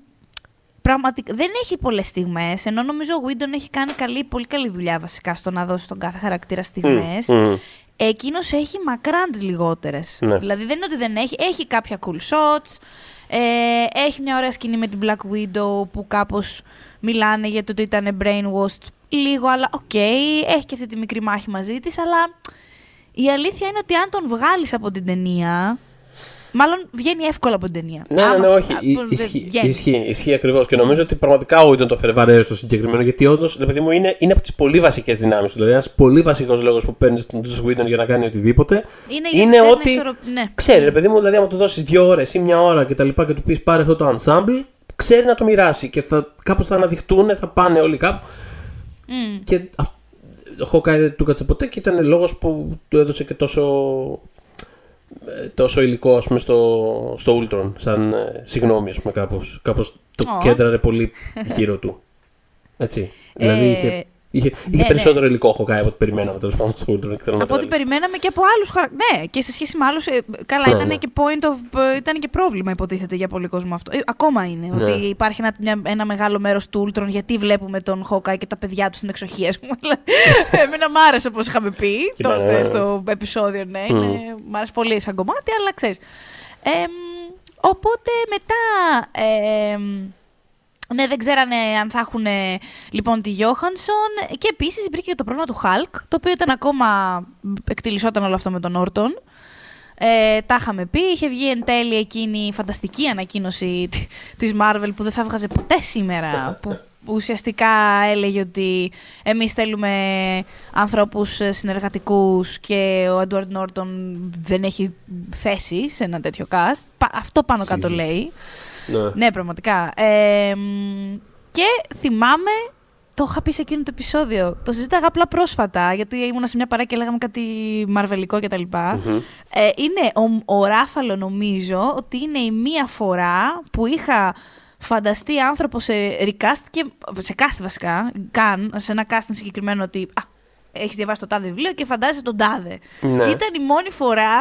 Πραγματικά δεν έχει πολλές στιγμές. Ενώ νομίζω ο Whedon έχει κάνει καλή, πολύ καλή δουλειά βασικά στο να δώσει στον κάθε χαρακτήρα στιγμές. μμ. Εκείνος έχει μακράν τις λιγότερες. Ναι. Δηλαδή δεν είναι ότι δεν έχει. Έχει κάποια cool shots. Ε, έχει μια ωραία σκηνή με την Black Widow που κάπως μιλάνε για το ότι ήταν brainwashed λίγο, αλλά οκ, έχει και αυτή τη μικρή μάχη μαζί της, αλλά η αλήθεια είναι ότι αν τον βγάλεις από την ταινία, Μάλλον βγαίνει εύκολα από την ταινία. Ναι, ναι, ναι, όχι. Ισχύει, ισχύει, ισχύει ακριβώς. Και νομίζω ότι πραγματικά ο Ουίντον το φέρει βαρέω στο συγκεκριμένο, γιατί όντως, παιδί μου, είναι, είναι από τις πολύ βασικές δυνάμεις του. Δηλαδή, ένας πολύ βασικός λόγος που παίρνεις τον Τζος Ουίντον για να κάνει οτιδήποτε είναι, είναι ότι. Ισορροπ... Ναι. Ξέρει, ρε παιδί μου, δηλαδή, άμα του δώσεις δύο ώρες ή μια ώρα και τα λοιπά και του πεις πάρε αυτό το ensemble, ξέρει να το μοιράσει και θα, κάπως θα αναδειχτούν, θα πάνε όλοι κάπου. Mm. Και ο Χόκάι δεν του κάτσε ποτέ και ήταν λόγος που του έδωσε και τόσο ε, τόσο υλικό ας πούμε, στο, στο Ultron, σαν ε, συγγνώμη, ας πούμε, κάπως, κάπως το oh. κέντραρε πολύ γύρω του. Έτσι. δηλαδή είχε Είχε, είχε ναι, περισσότερο ναι. υλικό Χοκάι από ό,τι περιμέναμε τέλο πάντων στο Ultron. Από ό,τι περιμέναμε και από άλλους χαρακτήρε. Ναι, και σε σχέση με άλλους. Ε, καλά, ναι, ήταν, ναι. Και point of, ε, ήταν και πρόβλημα, υποτίθεται για πολύ κόσμο αυτό. Ε, ακόμα είναι. Ναι. Ότι υπάρχει ένα, μια, ένα μεγάλο μέρος του Ultron γιατί βλέπουμε τον Χοκάι και τα παιδιά του στην εξοχή, ας πούμε. [laughs] Εμένα μ' άρεσε όπω είχαμε πει τότε στο επεισόδιο. Ναι, mm. μ' άρεσε πολύ σαν κομμάτι, αλλά ξέρεις. Ε, οπότε μετά. Ε, ναι, δεν ξέρανε αν θα έχουν λοιπόν τη Γιώχανσον. Και επίσης υπήρχε και το πρόβλημα του Χαλκ, το οποίο ήταν ακόμα. εκτιλισόταν όλο αυτό με τον Όρτον. Ε, τα είχαμε πει. Είχε βγει εν τέλει εκείνη η φανταστική ανακοίνωση τη Marvel που δεν θα έβγαζε ποτέ σήμερα. Που, ουσιαστικά έλεγε ότι εμείς θέλουμε ανθρώπους συνεργατικούς και ο Έντουαρντ Νόρτον δεν έχει θέση σε ένα τέτοιο cast. Αυτό πάνω κάτω λέει. Ναι, ναι πραγματικά. και θυμάμαι, το είχα πει σε εκείνο το επεισόδιο. Το συζήταγα απλά πρόσφατα, γιατί ήμουν σε μια παρέα και λέγαμε κάτι μαρβελικό κτλ. Mm-hmm. Ε, είναι ο, ο Ράφαλο, νομίζω, ότι είναι η μία φορά που είχα φανταστεί άνθρωπο σε recast και σε cast βασικά, καν, σε ένα casting συγκεκριμένο ότι α, έχεις διαβάσει το τάδε βιβλίο και φαντάζεσαι τον τάδε. Ναι. Ήταν η μόνη φορά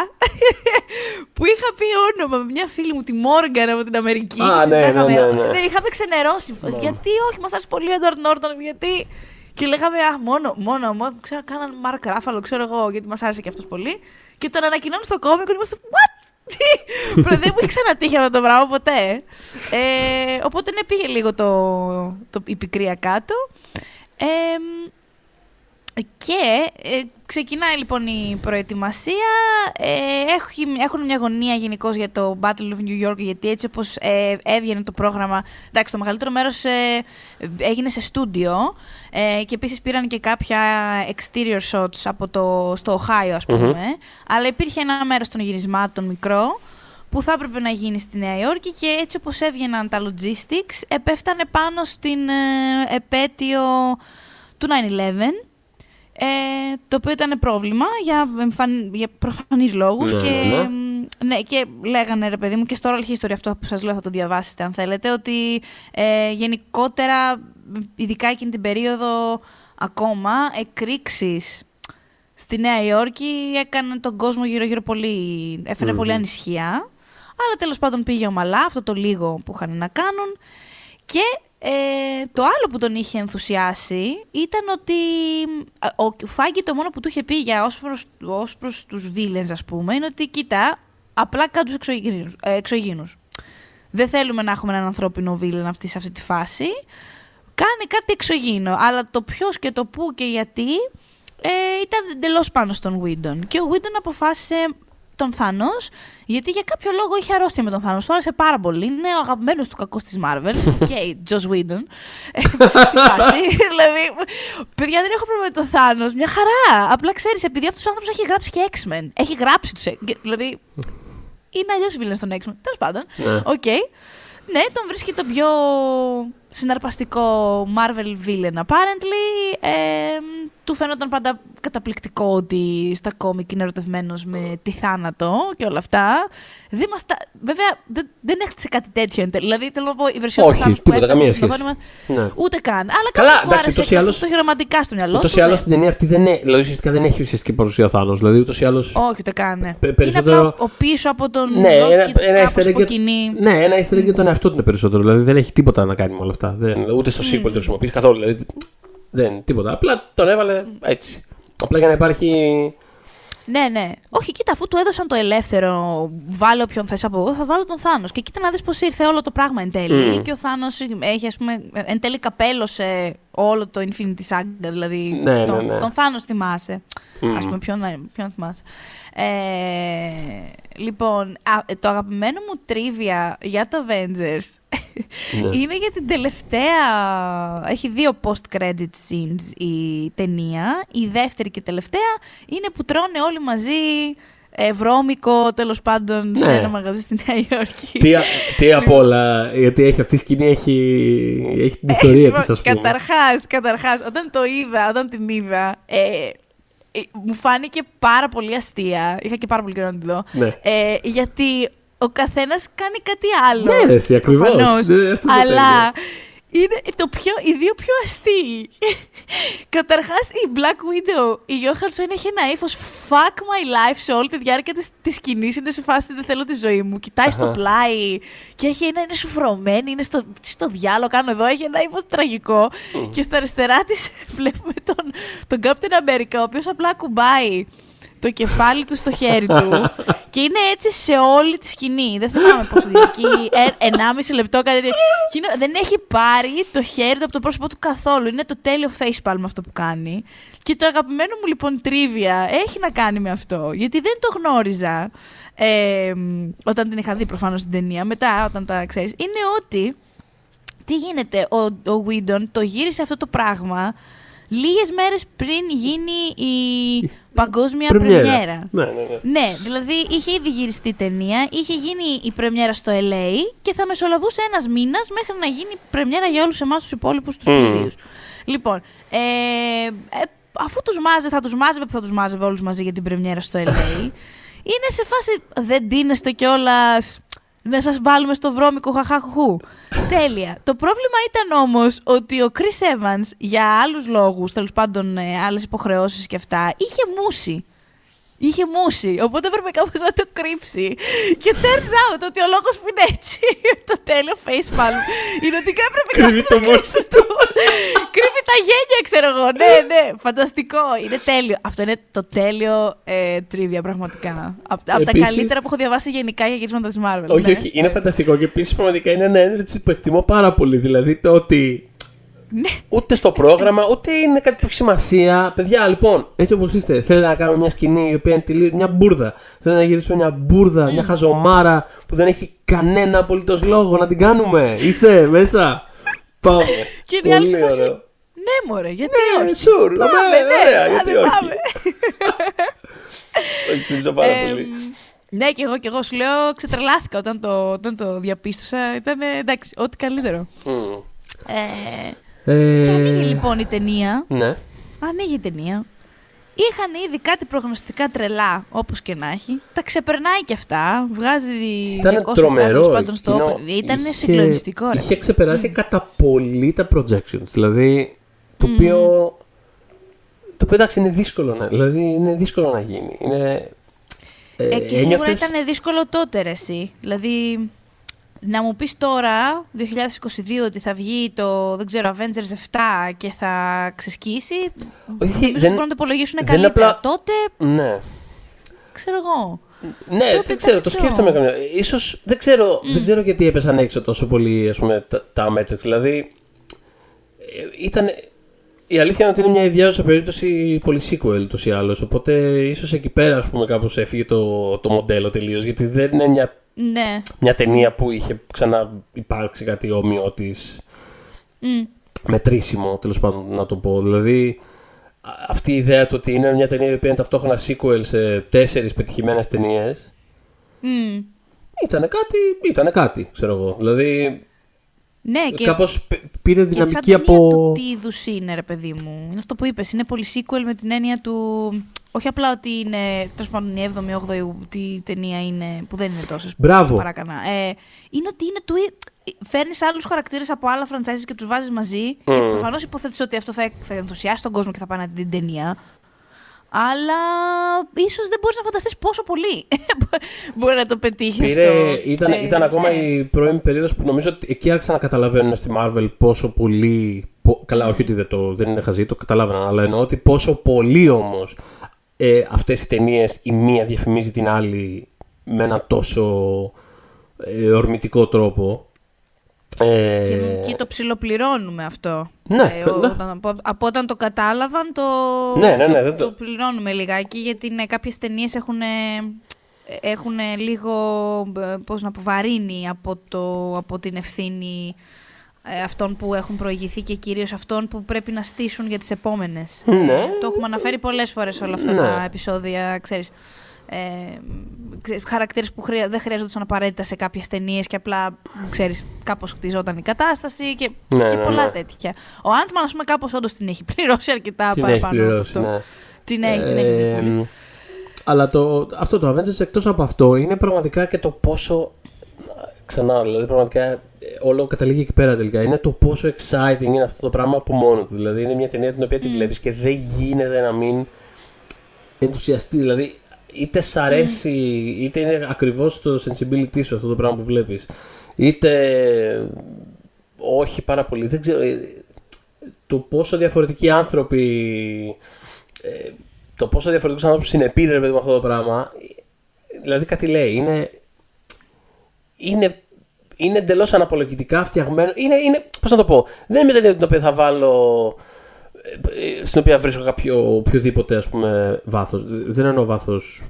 [laughs] που είχα πει όνομα με μια φίλη μου, τη Μόργαν από την Αμερική. Α, ναι, ναι, ναι, ναι, ναι. είχαμε ξενερώσει. Ναι. Γιατί όχι, μας άρεσε πολύ ο Έντουαρντ Νόρτον, γιατί. Και λέγαμε, Α, μόνο, μόνο, μόνο ξέρω, κάναν Μάρκ Ράφαλο, ξέρω εγώ, γιατί μας άρεσε και αυτός πολύ. Και τον ανακοινώνουν στο κόμικο και είμαστε, What? Τι! [laughs] δεν μου έχει ξανατύχει αυτό το πράγμα ποτέ. Ε, οπότε ναι, πήγε λίγο το, το, η πικρία κάτω. Ε, και ε, ξεκινάει λοιπόν η προετοιμασία. Ε, έχουν μια αγωνία γενικώς για το Battle of New York, γιατί έτσι όπως ε, έβγαινε το πρόγραμμα. Εντάξει, το μεγαλύτερο μέρος ε, έγινε σε στούντιο ε, και επίσης πήραν και κάποια exterior shots από το, στο Ohio, ας πούμε. Αλλά υπήρχε ένα μέρος των γυρισμάτων μικρό που θα έπρεπε να γίνει στη Νέα Υόρκη και έτσι όπως έβγαιναν τα logistics επέφτανε πάνω στην ε, επέτειο του 9-11 ε, το οποίο ήταν πρόβλημα για, εμφαν... για προφανείς λόγους ναι, και, ναι, ναι. ναι, και λέγανε ρε παιδί μου και στο oral history αυτό που σας λέω θα το διαβάσετε αν θέλετε ότι ε, γενικότερα ειδικά εκείνη την περίοδο ακόμα εκρήξεις στη Νέα Υόρκη έκαναν τον κόσμο γύρω γύρω πολύ, έφερε πολύ ανησυχία. Αλλά τέλος πάντων πήγε ομαλά αυτό το λίγο που είχαν να κάνουν. Και ε, το άλλο που τον είχε ενθουσιάσει ήταν ότι ο Φάγκη το μόνο που του είχε πει για ως προς, ως προς τους villains ας πούμε είναι ότι κοίτα απλά κάτω τους εξωγήνους, ε, εξωγήνους. Δεν θέλουμε να έχουμε έναν ανθρώπινο villain αυτή, σε αυτή τη φάση. Κάνει κάτι εξωγήινο. Αλλά το ποιος και το πού και γιατί ε, ήταν εντελώς πάνω στον Whedon. Και ο Whedon αποφάσισε τον Θάνος, γιατί για κάποιο λόγο είχε αρρώστια με τον Θάνος. Του άρεσε πάρα πολύ. Είναι ο αγαπημένος του κακός της Marvel. [laughs] και η [laughs] Τζος Γουίντον. δηλαδή, παιδιά δεν έχω πρόβλημα με τον Θάνος. Μια χαρά. Απλά ξέρεις, επειδή αυτός ο άνθρωπος έχει γράψει και X-Men. Έχει γράψει τους. Δηλαδή. Είναι αλλιώς villain στον X-Men. Τέλος πάντων. Ναι. Οκ. Ναι, τον βρίσκει το πιο συναρπαστικό Marvel villain apparently. Ε, του φαίνονταν πάντα καταπληκτικό ότι στα κόμικ είναι ερωτευμένος με τη θάνατο και όλα αυτά. Δεν μας τα... Βέβαια δεν, δεν έχτισε κάτι τέτοιο εν τέλει. Δηλαδή θέλω να πω η βερσιόν Όχι, του τίποτα, καμία σχέση. Ναι. Ούτε καν. Αλλά Καλά, εντάξει, ούτως ή άλλω. Το χειροματικά στο μυαλό του. Ούτως ή άλλως στην ταινία αυτή δεν, είναι, δηλαδή, ουσιαστικά δεν έχει ουσιαστική παρουσία ο Θάνο. Δηλαδή ούτως ή άλλω. Όχι, ούτε καν. Ναι. Περισσότερο... Είναι απλά ο πίσω από τον. Ναι, ένα, ένα easter Ναι, ένα easter για τον εαυτό του είναι περισσότερο. Δηλαδή δεν έχει τίποτα να κάνει με όλα αυτά. Δεν, ούτε στο sequel το χρησιμοποιείς καθόλου. Δηλαδή, δεν, τίποτα. Απλά τον έβαλε έτσι. Απλά για να υπάρχει Ναι, ναι. Όχι, κοίτα, αφού του έδωσαν το ελεύθερο, βάλω όποιον θες από εγώ, θα βάλω τον Θάνος. Και κοίτα να δεις πώς ήρθε όλο το πράγμα εν τέλει. Mm. Και ο Θάνος έχει, ας πούμε, εν τέλει καπέλωσε όλο το Infinity Saga. Δηλαδή, Ναι, τον, ναι, ναι. τον Θάνο θυμάσαι. Mm. Α πούμε, ποιον, ποιον θυμάσαι. Ε, λοιπόν, α, το αγαπημένο μου τρίβια για το Avengers Ναι. [laughs] είναι για την τελευταία. Έχει δύο post-credit scenes η ταινία. Η δεύτερη και τελευταία είναι που τρώνε όλοι μαζί ε, βρώμικο τέλος πάντων σε Ναι. ένα μαγαζί στη Νέα Υόρκη. Τι, α- τι απ' όλα, γιατί έχει αυτή η σκηνή έχει, έχει την ιστορία της ας πούμε. Καταρχάς, καταρχάς, όταν το είδα, όταν την είδα, ε, ε, μου φάνηκε πάρα πολύ αστεία. Είχα και πάρα πολύ καιρό να την δω. Ναι. Ε, γιατί ο καθένας κάνει κάτι άλλο. Ναι, ρε, εσύ, ακριβώς. προφανώς. Ναι, αυτός είναι το αλλά είναι το πιο, οι δύο πιο αστείοι. [laughs] Καταρχάς η Black Widow, η Johansson έχει ένα ύφος fuck my life σε όλη τη διάρκεια της, της σκηνής. Είναι σε φάση δεν θέλω τη ζωή μου. Κοιτάει στο Αχα. πλάι και έχει ένα, είναι σουφρωμένη, είναι στο, στο διάλογο κάνω εδώ. Έχει ένα ύφος τραγικό. Και στα αριστερά της [laughs] βλέπουμε τον, τον Captain America, ο οποίος απλά κουμπάει το κεφάλι του στο χέρι του και είναι έτσι σε όλη τη σκηνή. Δεν θυμάμαι πόσο διαρκεί. Ε, 1,5 λεπτό κάτι τέτοιο. Και είναι- δεν έχει πάρει το χέρι του από το πρόσωπό του καθόλου. Είναι το τέλειο facepalm αυτό που κάνει. Και το αγαπημένο μου λοιπόν τρίβια έχει να κάνει με αυτό. Γιατί δεν το γνώριζα ε, μ, όταν την είχα δει προφανώς στην ταινία. Μετά, όταν τα ξέρεις, είναι ότι τι γίνεται, ο, ο Whedon το γύρισε αυτό το πράγμα λίγες μέρες πριν γίνει η παγκόσμια πρεμιέρα. Ναι, ναι, ναι. Ναι, δηλαδή είχε ήδη γυριστεί η ταινία, είχε γίνει η πρεμιέρα στο LA και θα μεσολαβούσε ένας μήνας μέχρι να γίνει η πρεμιέρα για όλους εμάς τους υπόλοιπους τους Μμμ. πληδίους. Λοιπόν, ε, ε, αφού τους μάζε, θα τους μάζευε που θα τους μάζευε όλους μαζί για την πρεμιέρα στο LA, [laughs] είναι σε φάση δεν τίνεστε κιόλας να σας βάλουμε στο βρώμικο χαχαχουχού. Τέλεια. Το πρόβλημα ήταν όμως ότι ο Chris Evans για άλλους λόγους, τέλος πάντων ε, άλλες υποχρεώσεις και αυτά, είχε μούσει. Είχε μούσει, οπότε έπρεπε κάπως να το κρύψει. Και turns out ότι ο λόγος που είναι έτσι, [laughs] το τέλειο facepalm, είναι ότι έπρεπε Κρύβει κάπως το να κρύψει μουσι το... Κρύβει τα γένια, ξέρω εγώ. Ναι, ναι, φανταστικό. Είναι τέλειο. Αυτό είναι το τέλειο ε, τρίβια, πραγματικά. Από τα Επίσης- καλύτερα που έχω διαβάσει γενικά για γυρίσματα της Marvel. Όχι, ναι. όχι, είναι φανταστικό και επίσης πραγματικά είναι ένα energy που εκτιμώ πάρα πολύ. Δηλαδή το ότι Ναι. Ούτε στο πρόγραμμα, ούτε είναι κάτι που έχει σημασία. Παιδιά, λοιπόν, έτσι όπως είστε, θέλετε να κάνουμε μια σκηνή η οποία είναι τελείω μια μπουρδα. Θέλετε να γυρίσουμε μια μπουρδα, μια χαζομάρα που δεν έχει κανένα απολύτως λόγο να την κάνουμε. Είστε μέσα. Πάμε. Και είναι η άλλη Πολύ σε φάση, ωραίο. Ναι, μωρέ, γιατί Ναι, όχι; sure, Πάμε, ναι, ναι, ωραία, άντε, γιατί όχι; πάμε. [laughs] Το στηρίζω πάρα Ε, πολύ. Ναι, και εγώ, και εγώ σου λέω, ξετρελάθηκα όταν το, όταν το διαπίστωσα. Ήταν εντάξει, ό,τι καλύτερο. Μμ. Ε, Ε, και ανοίγει λοιπόν η ταινία. Ναι. Ανοίγει η ταινία. Είχαν ήδη κάτι προγνωστικά τρελά, όπως και να έχει. Τα ξεπερνάει και αυτά. Βγάζει Ήταν 200 τρομερό. τέλος πάντων στο εκείνο. open. Ήταν Είχε- συγκλονιστικό. ρε. Είχε ξεπεράσει κατά πολύ τα projections. Δηλαδή, το οποίο. Το οποίο εντάξει είναι δύσκολο να, δηλαδή είναι δύσκολο να γίνει. Είναι, ε, Ε, και σίγουρα ένιωθες- ήταν δύσκολο τότε, ρε, εσύ. Δηλαδή, να μου πεις τώρα, 2022, ότι θα βγει το, δεν ξέρω, Avengers 7 και θα ξεσκίσει, Όχι, νομίζω δεν- μπορούν να το υπολογίσουν δεν καλύτερα. απλά- Τότε, Ναι. ξέρω εγώ. Ναι, Τότε δεν ήταν ξέρω, το πιο- σκέφτομαι καμιά. Ίσως, δεν ξέρω, δεν ξέρω γιατί έπεσαν έξω τόσο πολύ ας πούμε, τα, τα metrics. Δηλαδή, ε, ήταν, η αλήθεια είναι ότι είναι μια ιδιάζουσα περίπτωση πολύ sequel ούτως ή άλλως. Οπότε ίσως εκεί πέρα ας πούμε κάπως έφυγε το, το μοντέλο τελείως. Γιατί δεν είναι μια, Ναι. μια ταινία που είχε ξανά υπάρξει κάτι όμοιο της Μμ. μετρήσιμο, τέλος πάντων να το πω. Δηλαδή, α- αυτή η ιδέα του ότι είναι μια ταινία η οποία είναι ταυτόχρονα sequel σε τέσσερις πετυχημένες ταινίες. Μμ. Ήταν κάτι, ήταν κάτι, ξέρω εγώ. Δηλαδή, Ναι, και, κάπως π- πήρε και σαν δυναμική ταινία από. του τι είδους είναι, ρε παιδί μου. Είναι αυτό που είπες, είναι πολύ sequel με την έννοια του... Όχι απλά ότι είναι, τέλος πάντων, η 7η, 8η τι ταινία είναι, που δεν είναι τόσες Μπράβο. παρακανά. Ε, είναι ότι είναι του. Φέρνεις άλλους χαρακτήρες από άλλα franchises και τους βάζεις μαζί. Και Μμμ. προφανώς υποθέτεις ότι αυτό θα, θα ενθουσιάσει τον κόσμο και θα πάει να δει την ταινία. Αλλά ίσως δεν μπορείς να φανταστείς πόσο πολύ [laughs] μπορεί να το πετύχει Πήρε, αυτό. ήταν, Ε, ήταν ακόμα ναι. η πρώιμη περίοδος που νομίζω ότι εκεί άρχισαν να καταλαβαίνουν στη Marvel πόσο πολύ. πο- καλά, όχι ότι δεν, το, δεν είναι χαζί, το καταλάβαιναν, αλλά εννοώ ότι πόσο πολύ όμως ε, αυτές οι ταινίες η μία διαφημίζει την άλλη με ένα τόσο ε, ορμητικό τρόπο. Ε, και, και το ψιλοπληρώνουμε αυτό. Ναι, ε, ναι. Όταν, από, από, όταν το κατάλαβαν το, ναι, ναι, ναι, το, το, το πληρώνουμε λιγάκι γιατί ναι, κάποιες ταινίες έχουν, έχουν λίγο πώς να αποβαρύνει από, το, από την ευθύνη ε, αυτών που έχουν προηγηθεί και κυρίως αυτών που πρέπει να στήσουν για τις επόμενες. Ναι. το έχουμε αναφέρει πολλές φορές όλα αυτά Ναι. τα επεισόδια, ξέρεις. Ε, ξέρεις, χαρακτήρες που χρεια... δεν χρειάζονταν απαραίτητα σε κάποιες ταινίες και απλά, ξέρεις, κάπως χτιζόταν η κατάσταση και, Ναι, και ναι, πολλά ναι. τέτοια. Ο Άντμαν, ας πούμε, κάπως όντως την έχει πληρώσει αρκετά την έχει παραπάνω πληρώσει, από αυτό. ναι. Την έχει, την έχει Ε, πληρώσει. αλλά το, αυτό το Avengers εκτός από αυτό είναι πραγματικά και το πόσο ξανά δηλαδή πραγματικά ε, όλο καταλήγει εκεί πέρα τελικά είναι το πόσο exciting είναι αυτό το πράγμα από μόνο του δηλαδή είναι μια ταινία την οποία τη βλέπεις και δεν γίνεται να μην ενθουσιαστείς δηλαδή είτε σ' αρέσει είτε είναι ακριβώς το sensibility σου αυτό το πράγμα που βλέπεις είτε όχι πάρα πολύ δεν ξέρω ε, το πόσο διαφορετικοί άνθρωποι ε, το πόσο διαφορετικούς άνθρωπους συνεπήρε με αυτό το πράγμα ε, δηλαδή κάτι λέει είναι είναι, είναι εντελώς αναπολογητικά φτιαγμένο. Είναι, είναι, πώς να το πω, δεν είναι μια ταινία την οποία θα βάλω. Ε, στην οποία βρίσκω κάποιο οποιοδήποτε ας πούμε βάθος. Δεν εννοώ βάθος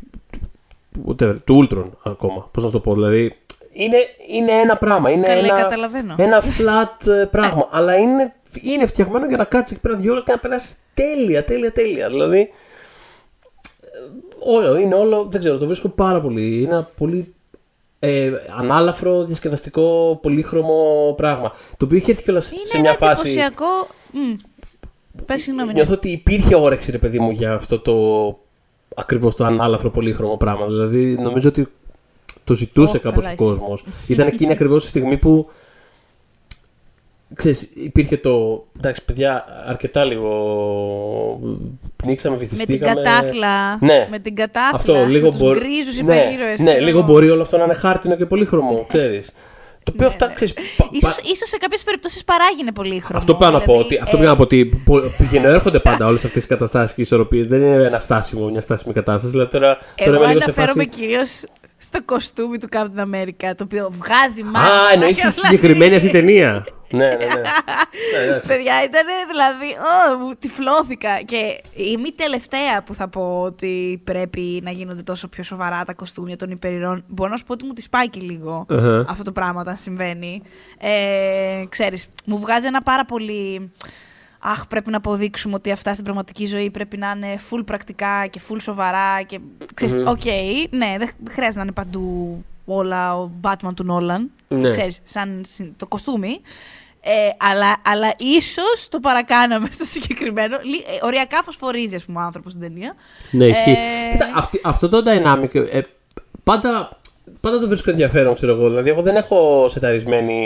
whatever, του Ultron ακόμα. Πώς να σου το πω, δηλαδή είναι, είναι ένα πράγμα. Είναι Καλά, ένα, καταλαβαίνω. ένα flat ε, πράγμα. αλλά είναι, είναι φτιαγμένο για να κάτσεις εκεί πέρα δύο ώρες και να περάσεις τέλεια, τέλεια, τέλεια. Δηλαδή ε, όλο, είναι όλο, δεν ξέρω, το βρίσκω πάρα πολύ. Είναι ένα πολύ ε, ανάλαφρο, διασκεδαστικό, πολύχρωμο πράγμα. Το οποίο είχε έρθει κιόλας Είναι σε ένα μια φάση. εντυπωσιακό... Μμ. Πες συγγνώμη. ναι. Νιώθω ότι υπήρχε όρεξη, ρε παιδί μου, για αυτό το ακριβώς το ανάλαφρο, πολύχρωμο πράγμα. Δηλαδή, νομίζω ότι το ζητούσε Ω, κάπως καλά ο είσαι. κόσμος. Ήταν εκείνη ακριβώς τη στιγμή που. Ξέρεις, υπήρχε το. Εντάξει, παιδιά, αρκετά λίγο. Πνίξαμε, Με την βυθιστήκαμε. κατάφλα. Ναι. Με την κατάφλα. Αυτό λίγο με τους μπορεί. γκρίζους ναι, υπερήρωες, ναι, ξέρω λίγο εγώ. μπορεί όλο αυτό να είναι χάρτινο και πολύχρωμο, ξέρεις. Το οποίο Ναι, αυτά, ναι. ξέρεις, πα- Ίσως, πα- ίσως σε κάποιες περιπτώσεις παράγει πολύ χρώμα. Αυτό πάνω να πω. δηλαδή, Ότι, αυτό ε, πήγα να πω ότι πο- πηγαίνουν πάντα όλες αυτές οι καταστάσεις και οι ισορροπίες. Δεν είναι ένα στάσιμο, μια στάσιμη κατάσταση. Δηλαδή τώρα, τώρα Εγώ είμαι λίγο σε αναφέρομαι φάση. κυρίως στο κοστούμι του Captain America, το οποίο βγάζει μάλλον. Α, εννοείς τη συγκεκριμένη αυτή ταινία. ναι, ναι, ναι. ναι εντάξει. Παιδιά, ήταν δηλαδή. Ω, μου τυφλώθηκα. Και είμαι η τελευταία που θα πω ότι πρέπει να γίνονται τόσο πιο σοβαρά τα κοστούμια των υπερηρών. Μπορώ να σου πω ότι μου τη σπάει και λίγο Αχα. αυτό το πράγμα όταν συμβαίνει. Ε, ξέρεις, μου βγάζει ένα πάρα πολύ. Αχ, πρέπει να αποδείξουμε ότι αυτά στην πραγματική ζωή πρέπει να είναι full πρακτικά και full σοβαρά. Και ξέρεις, οκ, ναι, δεν χρειάζεται να είναι παντού όλα ο Batman του Νόλαν. Ναι. Ξέρεις, σαν συν- το κοστούμι. Ε, αλλά, αλλά ίσως το παρακάναμε [laughs] στο συγκεκριμένο. Λι- ε, οριακά φωσφορίζει, ας πούμε, ο άνθρωπος στην ταινία. Ναι, ισχύει. Ε, Κοίτα, αυτή- αυτό το dynamic ε, πάντα, πάντα το βρίσκω ενδιαφέρον, ξέρω εγώ. Δηλαδή, εγώ δεν έχω σεταρισμένη.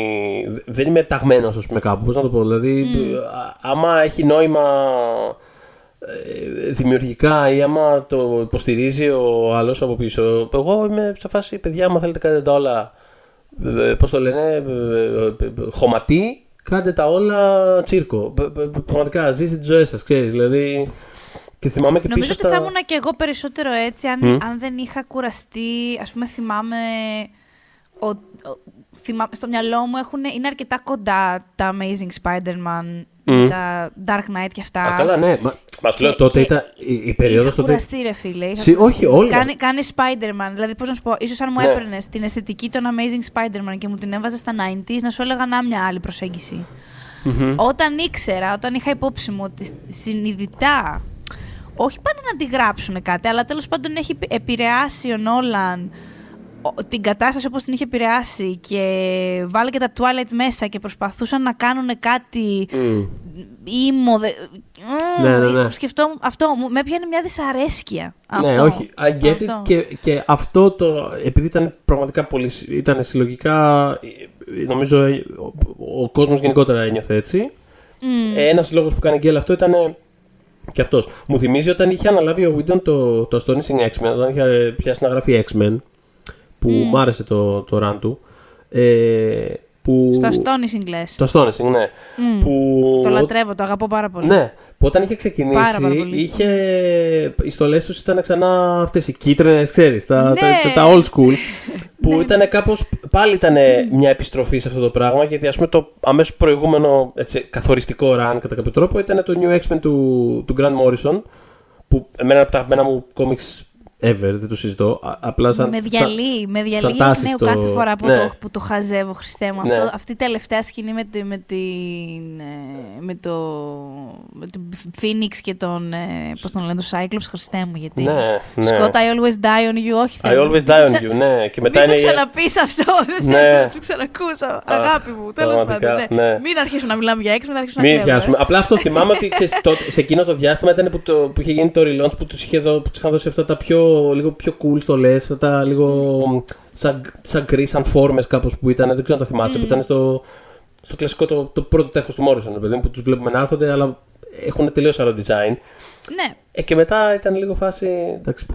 Δεν είμαι ταγμένος, ας πούμε, κάπου. Πώς να το πω. Δηλαδή, α- άμα έχει νόημα ε, δημιουργικά ή άμα το υποστηρίζει ο άλλος από πίσω. Εγώ είμαι σε φάση, παιδιά, άμα θέλετε κάνετε τα όλα. Πώς το λένε, ε, ε, ε, χωματί, κάντε τα όλα τσίρκο. Π- π- π- Πραγματικά, ζήστε τις ζωές σας, ξέρεις. Δηλαδή. Και θυμάμαι και Νομίζω πίσω ότι στα. θα ήμουν και εγώ περισσότερο έτσι αν, αν δεν είχα κουραστεί. Ας πούμε θυμάμαι, ο, ο- θυμά- στο μυαλό μου έχουν, είναι αρκετά κοντά τα Amazing Spider-Man, Μμ. τα Dark Knight και αυτά. Α, καλά, ναι. Μα, μα σου Και- λέω τότε και- ήταν η, η περίοδος Είχα τότε. κουραστεί, ρε φίλε. είχα Συ- κουραστεί. όχι, όλοι. Κάνει, κάνει Spider-Man. Δηλαδή, πώς να σου πω, ίσως αν μου Ναι. έπαιρνες την αισθητική των Amazing Spider-Man και μου την έβαζες στα 90s, να σου έλεγα να μια άλλη προσέγγιση. Όταν ήξερα, όταν είχα υπόψη μου ότι συνειδητά, όχι πάνε να τη γράψουν κάτι, αλλά τέλος πάντων έχει επι- επηρεάσει ο Νόλαν ο- την κατάσταση όπως την είχε επηρεάσει και βάλε και τα Twilight μέσα και προσπαθούσαν να κάνουν κάτι Μμ. ήμο, δε... Ναι, ναι, ναι. Σκεφτόμουν, αυτό μου με έπιανε μια δυσαρέσκεια. Αυτό. Ναι, όχι. I get it. Αυτό. Και, και αυτό το. Επειδή ήταν πραγματικά πολύ. συ- ήταν συλλογικά. ε, Νομίζω ε, ο, ο κόσμος γενικότερα ένιωθε έτσι. Μμ. Ένας λόγος που κάνει γκέλ αυτό ήταν. Ε, Και αυτός. Μου θυμίζει όταν είχε αναλάβει ο Whedon το, το Astonishing X-Men, όταν είχε πιάσει να γράφει X-Men, που μου άρεσε το, το run του. Ε, Που... Στο astonishing λες. Το Astonishing, ναι. Μμ. Που... Το λατρεύω, το αγαπώ πάρα πολύ. Ναι, που όταν είχε Πάρα, ξεκινήσει, πάρα πολύ. είχε... οι στολές τους ήταν ξανά αυτές οι κίτρινες, ξέρεις, τα, Ναι. τα, τα, τα old school. [laughs] που ήταν κάπω. πάλι ήταν μια επιστροφή σε αυτό το πράγμα, γιατί ας πούμε το αμέσως προηγούμενο έτσι, καθοριστικό run κατά κάποιο τρόπο ήταν το New X-Men του, του Grant Morrison. Που εμένα από τα αγαπημένα μου comics ever, δεν το συζητώ. α- Απλά σαν. με διαλύει, με διαλύει εκ τάση νέου στο- κάθε φορά που, Ναι. το, που το χαζεύω, Χριστέ μου. Ναι. Αυτό, αυτή η τελευταία σκηνή με, τη, με, την, ε, με το με τον Phoenix και τον, ε, πώς τον λένε, το Cyclops, Χριστέ μου, γιατί... Ναι, ναι. Scott, I always die on you, όχι I θέλω. always Μην die το on ξα- you, ναι. Και μετά Μην το είναι. η- ξαναπείς αυτό, [laughs] δεν Ναι. θέλω να το ξανακούσω. Αγάπη μου, τέλος πραγματικά, πάντων. ναι. ναι. Μην αρχίσουμε να μιλάμε για έξι, μην αρχίσουμε Μην να κλαίμε. πιάσουμε. Απλά αυτό θυμάμαι ότι ξέρεις, τότε, σε εκείνο το διάστημα ήταν που, το, που είχε γίνει το relaunch που τους είχε δω, που τους είχαν δώσει αυτά τα πιο, λίγο πιο cool στολέ, αυτά τα λίγο σαν, σαν γκρι, σαν φόρμε κάπως που ήταν. Δεν ξέρω αν το θυμάσαι, που ήταν στο, στο κλασικό το, το πρώτο τεύχο του Morrison, παιδί μου, που τους βλέπουμε να έρχονται, αλλά έχουν τελείως άλλο design. Ναι, Ε, και μετά ήταν λίγο φάση. Εντάξει.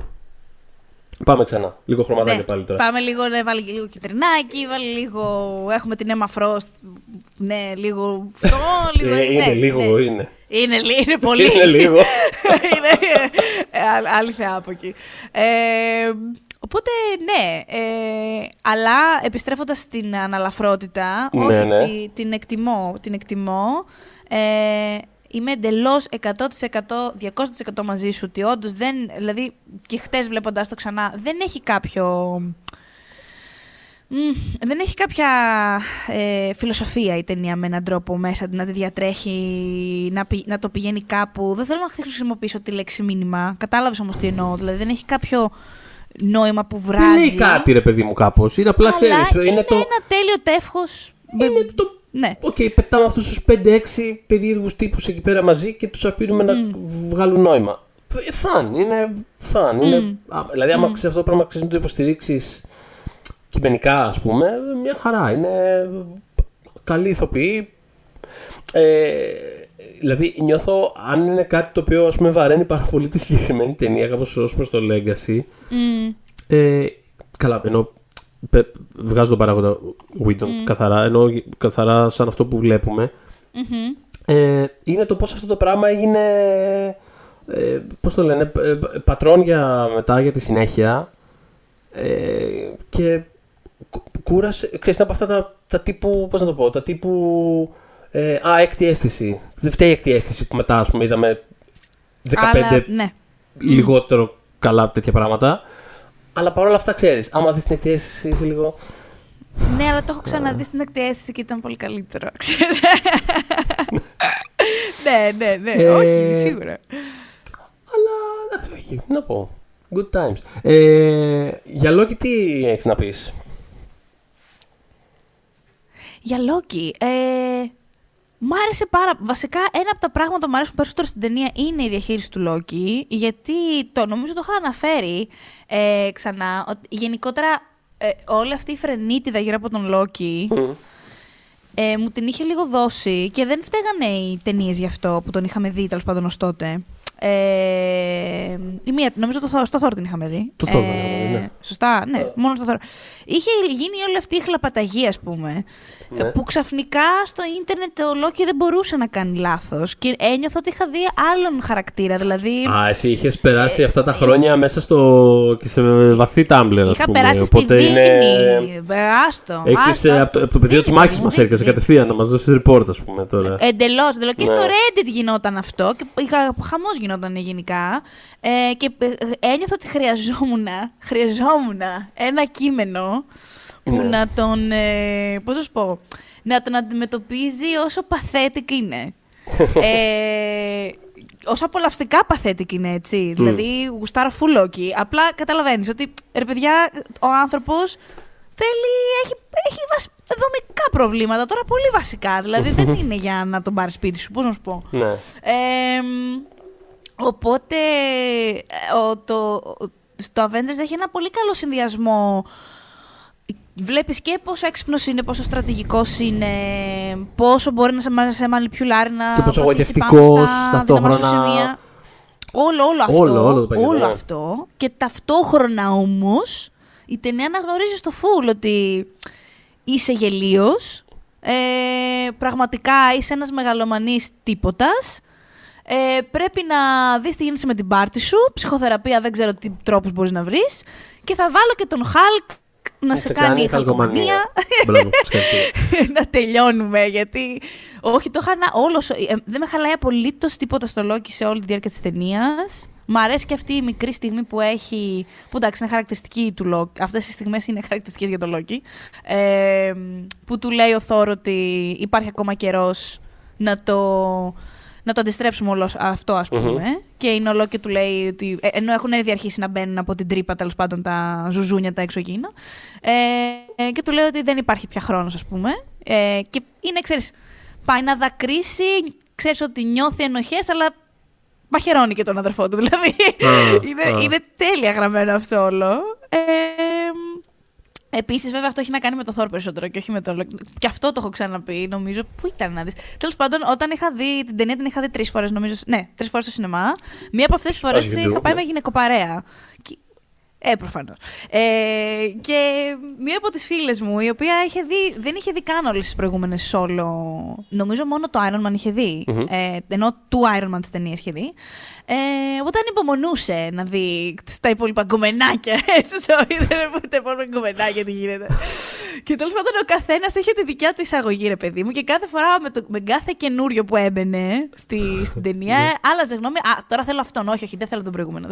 Πάμε ξανά. Λίγο χρωματάκια ναι. πάλι τώρα. Πάμε λίγο, ναι, βάλει και λίγο κυτρινάκι, βάλει λίγο. Έχουμε την Emma Frost. Ναι, λίγο αυτό, [laughs] λίγο. Ε, είναι ναι, λίγο, ναι. είναι. Είναι, λι- είναι πολύ. Είναι λίγο. [laughs] είναι ε, α- άλλη θεά από εκεί. Ε, οπότε, ναι. Ε, αλλά επιστρέφοντας στην αναλαφρότητα, Ναι, όχι, ναι. τη- την εκτιμώ. Την εκτιμώ. Ε, είμαι εντελώς 100% 200% μαζί σου ότι όντως δεν. Δηλαδή, και χτες βλέποντα το ξανά, δεν έχει κάποιο. Μμ, δεν έχει κάποια ε, φιλοσοφία η ταινία με έναν τρόπο μέσα να τη διατρέχει, να, πη- να το πηγαίνει κάπου. Δεν θέλω να χρησιμοποιήσω τη λέξη μήνυμα. Κατάλαβες όμως τι εννοώ. Δηλαδή δεν έχει κάποιο νόημα που βράζει. Δεν λέει κάτι, ρε παιδί μου, κάπως. Είναι απλά, αλλά ξέρεις. είναι, Είναι το. ένα τέλειο τεύχος. Είναι το Ναι. Οκ, πετάμε αυτούς τους 5-6 περίεργους τύπους εκεί πέρα μαζί και τους αφήνουμε να βγάλουν νόημα. Ε, fun, είναι fun. Είναι, α, δηλαδή, άμα ξέρεις αυτό το πράγμα, ξέρεις να το υποστηρίξεις κειμενικά, ας πούμε, μια χαρά. Είναι καλή ηθοποιή. Ε, δηλαδή, νιώθω αν είναι κάτι το οποίο ας πούμε, βαραίνει πάρα πολύ τη συγκεκριμένη ταινία, κάπως ως προς το Legacy. Μμ. Ε, καλά, ενώ πε- βγάζω τον παράγοντα Whedon καθαρά, ενώ καθαρά σαν αυτό που βλέπουμε, Μμμ. ε, είναι το πώς αυτό το πράγμα έγινε, ε, πώς το λένε, ε, ε, πατρόν για μετά, για τη συνέχεια ε, και κου- κούρασε, ξέρεις, είναι από αυτά τα, τα τύπου, πώς να το πω, τα τύπου, ε, α, έκτη αίσθηση. Δεν φταίει η έκτη αίσθηση που μετά, ας πούμε, είδαμε 15 Αλλά, ναι. λιγότερο καλά τέτοια πράγματα. Αλλά παρόλα αυτά ξέρεις, άμα δεις την εκθέση, είσαι λίγο. Ναι, αλλά το έχω ξαναδεί στην εκτέλεση και ήταν πολύ καλύτερο. [laughs] ξέρεις. ναι, ναι, ναι. Ε, Όχι, σίγουρα. Αλλά εντάξει, όχι, να πω. Good times. Ε, για Loki τι έχεις να πεις; Για Loki. Ε, μ' άρεσε πάρα Βασικά, ένα από τα πράγματα που μου αρέσουν περισσότερο στην ταινία είναι η διαχείριση του Loki. Γιατί το νομίζω το είχα αναφέρει ε, ξανά. Ότι γενικότερα ε, όλη αυτή η φρενίτιδα γύρω από τον Loki ε, μου την είχε λίγο δώσει και δεν φταίγανε οι ταινίες γι' αυτό που τον είχαμε δει τέλος πάντων ως τότε. Ε, η μία, νομίζω το, Thor- στο Thor την είχαμε δει. Το Thor την είχαμε δει, ναι. Σωστά, ναι, μόνο στο Thor. Είχε γίνει όλη αυτή η χλαπαταγία, ας πούμε. Ναι. Που ξαφνικά στο ίντερνετ ο Λόκι δεν μπορούσε να κάνει λάθος. Και ένιωθα ότι είχα δει άλλον χαρακτήρα. Δηλαδή. Α, εσύ είχες περάσει αυτά τα χρόνια μέσα στο. και σε βαθύ Tumblr, ας είχα πούμε. περάσει Οπότε στη είναι. Δίνη. Ε, Άστο. Έχεις άστο, από, άστο. το- από το πεδίο της Δίνη, μάχης μου, μας δίνη, έρχεσαι δίνη. κατευθείαν να μας δώσεις report, ας πούμε τώρα. Εντελώς. εντελώς. Και στο Ναι. Reddit γινόταν αυτό. Και είχα, χαμός γινόταν γενικά. Ε, και ε, ένιωθα ότι χρειαζόμουν, χρειαζόμουν ένα κείμενο που Ναι. να τον. Ε, πώς να σου πω. Να τον αντιμετωπίζει όσο pathetic είναι. [laughs] ε, όσο απολαυστικά pathetic είναι, έτσι. Δηλαδή, γουστάρω φουλόκι. Απλά καταλαβαίνεις ότι, ρε παιδιά, ο άνθρωπος θέλει, έχει, έχει βασ- δομικά προβλήματα, τώρα πολύ βασικά. Δηλαδή δεν [laughs] είναι για να τον πάρει σπίτι σου, πώς να σου πω. Ναι. Ε, οπότε ε, ο, το, ο- στο Avengers έχει ένα πολύ καλό συνδυασμό. Βλέπεις και πόσο έξυπνος είναι, πόσο στρατηγικός είναι, πόσο μπορεί να σε, μα- σε μανιπιουλάρει να Και πόσο πατήσει γοητευτικός πάνω στα ταυτόχρονα. δυνατά σου σημεία. Όλο, όλο αυτό. Όλο, όλο το πακέτο, όλο ναι. αυτό. Και ταυτόχρονα όμως η ταινία αναγνωρίζει στο φουλ ότι είσαι γελίος, Ε, πραγματικά είσαι ένας μεγαλομανής τίποτας. Ε, πρέπει να δεις τι γίνεται με την πάρτη σου. Ψυχοθεραπεία δεν ξέρω τι τρόπους μπορείς να βρεις. Και θα βάλω και τον Hulk να σε, κάνει χαλκομανία. [laughs] να τελειώνουμε, γιατί. Όχι, το είχα όλο. Ε, δεν με χαλάει απολύτως τίποτα στο Λόκι σε όλη τη διάρκεια της ταινίας. Μ' αρέσει και αυτή η μικρή στιγμή που έχει. που εντάξει, είναι χαρακτηριστική του Λόκι. Αυτές οι στιγμές είναι χαρακτηριστικές για τον Λόκι. Ε, που του λέει ο Θόρο ότι υπάρχει ακόμα καιρός να το να το αντιστρέψουμε όλο αυτό, ας πούμε. Mm-hmm. Και η Νολό και του λέει ότι. Ε, ενώ έχουν ήδη αρχίσει να μπαίνουν από την τρύπα τέλος πάντων τα ζουζούνια, τα εξωγήινα. Ε, ε, και του λέει ότι δεν υπάρχει πια χρόνος, ας πούμε. Ε, και είναι, ξέρεις, πάει να δακρύσει, ξέρεις ότι νιώθει ενοχές, αλλά μαχαιρώνει και τον αδερφό του. [laughs] Δηλαδή. είναι, είναι τέλεια γραμμένο αυτό όλο. Ε, Επίσης, βέβαια, αυτό έχει να κάνει με το Thor περισσότερο και όχι με το. Και αυτό το έχω ξαναπεί, νομίζω. Πού ήταν να δεις. Τέλος πάντων, όταν είχα δει την ταινία, την είχα δει τρεις φορές, νομίζω. Ναι, τρεις φορές στο σινεμά. Μία από αυτές τις φορές είχα πάει με γυναικοπαρέα. Ε, προφανώς. Ε, και μία από τις φίλες μου, η οποία είχε δει, δεν είχε δει καν όλες τις προηγούμενες solo. Νομίζω μόνο το Iron Man είχε δει. Mm-hmm. Ε, ενώ του Iron Man τι ταινίε είχε δει. Ε, οπότε ανυπομονούσε να δει τα υπόλοιπα γκομενάκια. [laughs] Έτσι το είδε τα υπόλοιπα γκομενάκια τι γίνεται. και τέλος πάντων ο καθένας είχε τη δικιά του εισαγωγή, ρε παιδί μου. Και κάθε φορά με, το, με κάθε καινούριο που έμπαινε στη, στην ταινία, ναι. άλλαζε γνώμη. Α, τώρα θέλω αυτόν. Όχι, όχι, δεν θέλω τον προηγούμενο.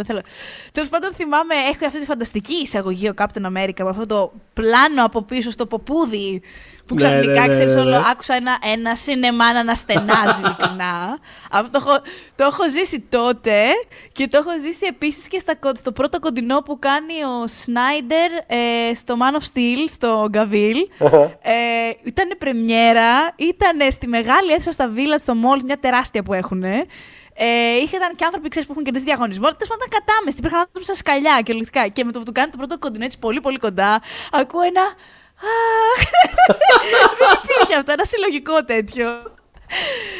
Τέλος πάντων θυμάμαι, έχω αυτή τη φανταστική εισαγωγή ο Captain America με αυτό το πλάνο από πίσω στο ποπούδι που ναι, ξαφνικά, ναι, ναι, ναι, άκουσα ένα, ένα σινεμά να αναστενάζει [laughs] ειλικρινά. Αυτό το έχω, το έχω ζήσει τότε και το έχω ζήσει επίσης και στα, στο πρώτο κοντινό που κάνει ο Σνάιντερ ε, στο Man of Steel, στο Γκαβίλ. ε, ήταν πρεμιέρα, ήταν στη μεγάλη αίθουσα στα Βίλα, στο Μόλ, μια τεράστια που έχουν. Ε, είχαν και άνθρωποι ξέρεις, που έχουν κερδίσει διαγωνισμό. Τέλος πάντων, κατάμεστη. Υπήρχαν άνθρωποι στα σκαλιά και ολικά. Και με το που του κάνει το πρώτο κοντινό έτσι πολύ πολύ κοντά, ακούω ένα. [laughs] Δεν υπήρχε αυτό, ένα συλλογικό τέτοιο.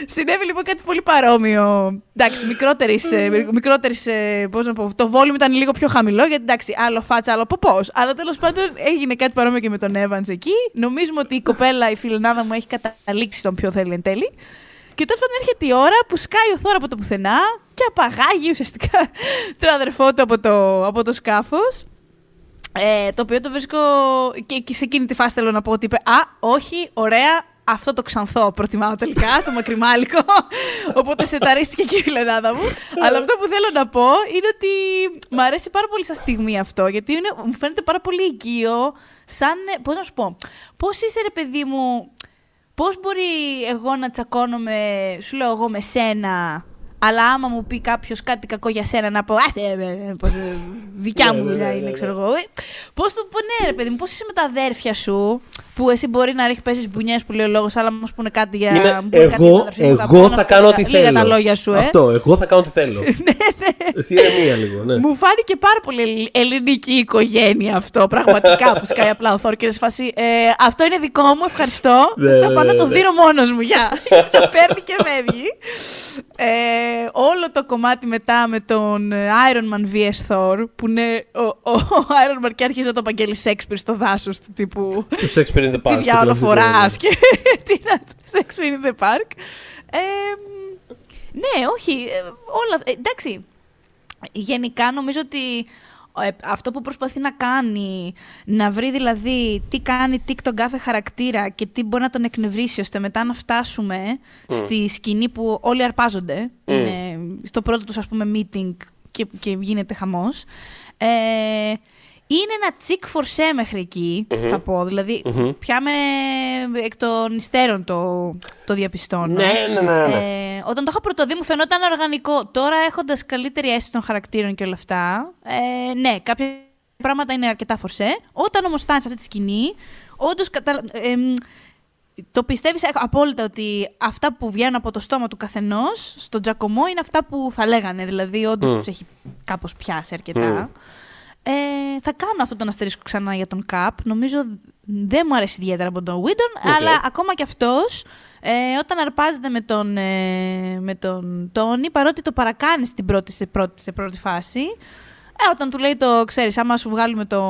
Συνέβη λοιπόν κάτι πολύ παρόμοιο. Εντάξει, μικρότερης. μικρότερης, πώς να πω, το volume ήταν λίγο πιο χαμηλό, γιατί εντάξει, άλλο φάτσα, άλλο ποπός. Αλλά τέλος πάντων έγινε κάτι παρόμοιο και με τον Evans εκεί. Νομίζουμε ότι η κοπέλα, η φιλενάδα μου, έχει καταλήξει τον πιο θέλει εν τέλει. Και τέλος πάντων έρχεται η ώρα που σκάει ο Θόρα από το πουθενά και απαγάγει ουσιαστικά [laughs] τον αδερφό του από το, από το σκάφος. Ε, το οποίο το βρίσκω. Και, και σε εκείνη τη φάση θέλω να πω ότι είπε Α, όχι, ωραία, αυτό το ξανθό προτιμάω τελικά, το μακριμάλικο. [laughs] Οπότε σεταρίστηκε και η φιλενάδα μου. Αλλά αυτό που θέλω να πω είναι ότι μου αρέσει πάρα πολύ σαν στιγμή αυτό, γιατί είναι, μου φαίνεται πάρα πολύ οικείο, σαν. Πώς να σου πω, πώς είσαι ρε παιδί μου, πώς μπορεί εγώ να τσακώνομαι, σου λέω εγώ με σένα, αλλά άμα μου πει κάποιος κάτι κακό για σένα, να πω Α, ε, ε, ε, δικιά μου δουλειά είναι, ξέρω εγώ. Πώς το πω, ναι, ρε παιδί μου, πώς είσαι με τα αδέρφια σου, που εσύ μπορεί να ρίχνει πέσει μπουνιές που λέει ο λόγος, αλλά μου πούνε κάτι για. Είναι, εγώ εγώ θα κάνω ό,τι θέλω. τα λόγια σου, ε. Αυτό, εγώ θα κάνω ό,τι θέλω. [laughs] ναι, ναι. Εσύ μία λίγο, ναι. Μου φάνηκε πάρα πολύ ελληνική οικογένεια αυτό, πραγματικά, που σκάει απλά ο Θόρ σε φάση. αυτό είναι δικό μου, ευχαριστώ. Ναι, θα πάω να το δίνω μόνος μου, γεια. Το [laughs] παίρνει και φεύγει. Ε, όλο το κομμάτι μετά με τον ε, Iron Man vs Thor, που είναι ο, ο, ο Iron Man και άρχισε να το απαγγέλει Σέξπιρ στο δάσος του τύπου. Το Shakespeare in the Park. Τι διάολο φοράς και [laughs] τι είναι Shakespeare in the Park. Ε, ναι, όχι. Ε, όλα. εντάξει. Γενικά νομίζω ότι ε, αυτό που προσπαθεί να κάνει, να βρει δηλαδή τι κάνει τι τον κάθε χαρακτήρα και τι μπορεί να τον εκνευρίσει ώστε μετά να φτάσουμε στη σκηνή που όλοι αρπάζονται. Είναι στο πρώτο τους ας πούμε meeting και, και γίνεται χαμός. Ε, είναι ένα τσικ φορσέ μέχρι θα πω. Δηλαδή, πια με εκ των υστέρων το, το διαπιστώνω. Ναι, ναι, ναι. ναι. Ε, όταν το είχα πρωτοδεί μου φαινόταν οργανικό. Τώρα έχοντας καλύτερη αίσθηση των χαρακτήρων και όλα αυτά, ε, ναι, κάποια πράγματα είναι αρκετά φορσέ. Όταν όμως φτάνεις σε αυτή τη σκηνή, όντως κατα... ε, το πιστεύεις απόλυτα ότι αυτά που βγαίνουν από το στόμα του καθενός στον Τζακωμό είναι αυτά που θα λέγανε. Δηλαδή, όντως mm. τους έχει κάπως πιάσει αρκετά. Ε, θα κάνω αυτό τον αστερίσκο ξανά για τον Καπ. Νομίζω δεν μου αρέσει ιδιαίτερα από τον Βίντον, αλλά ακόμα κι αυτός ε, όταν αρπάζεται με τον, ε, με τον Τόνι, παρότι το παρακάνει στην πρώτη, σε, πρώτη, σε πρώτη φάση, ε, όταν του λέει το, ξέρεις, άμα σου βγάλουμε το,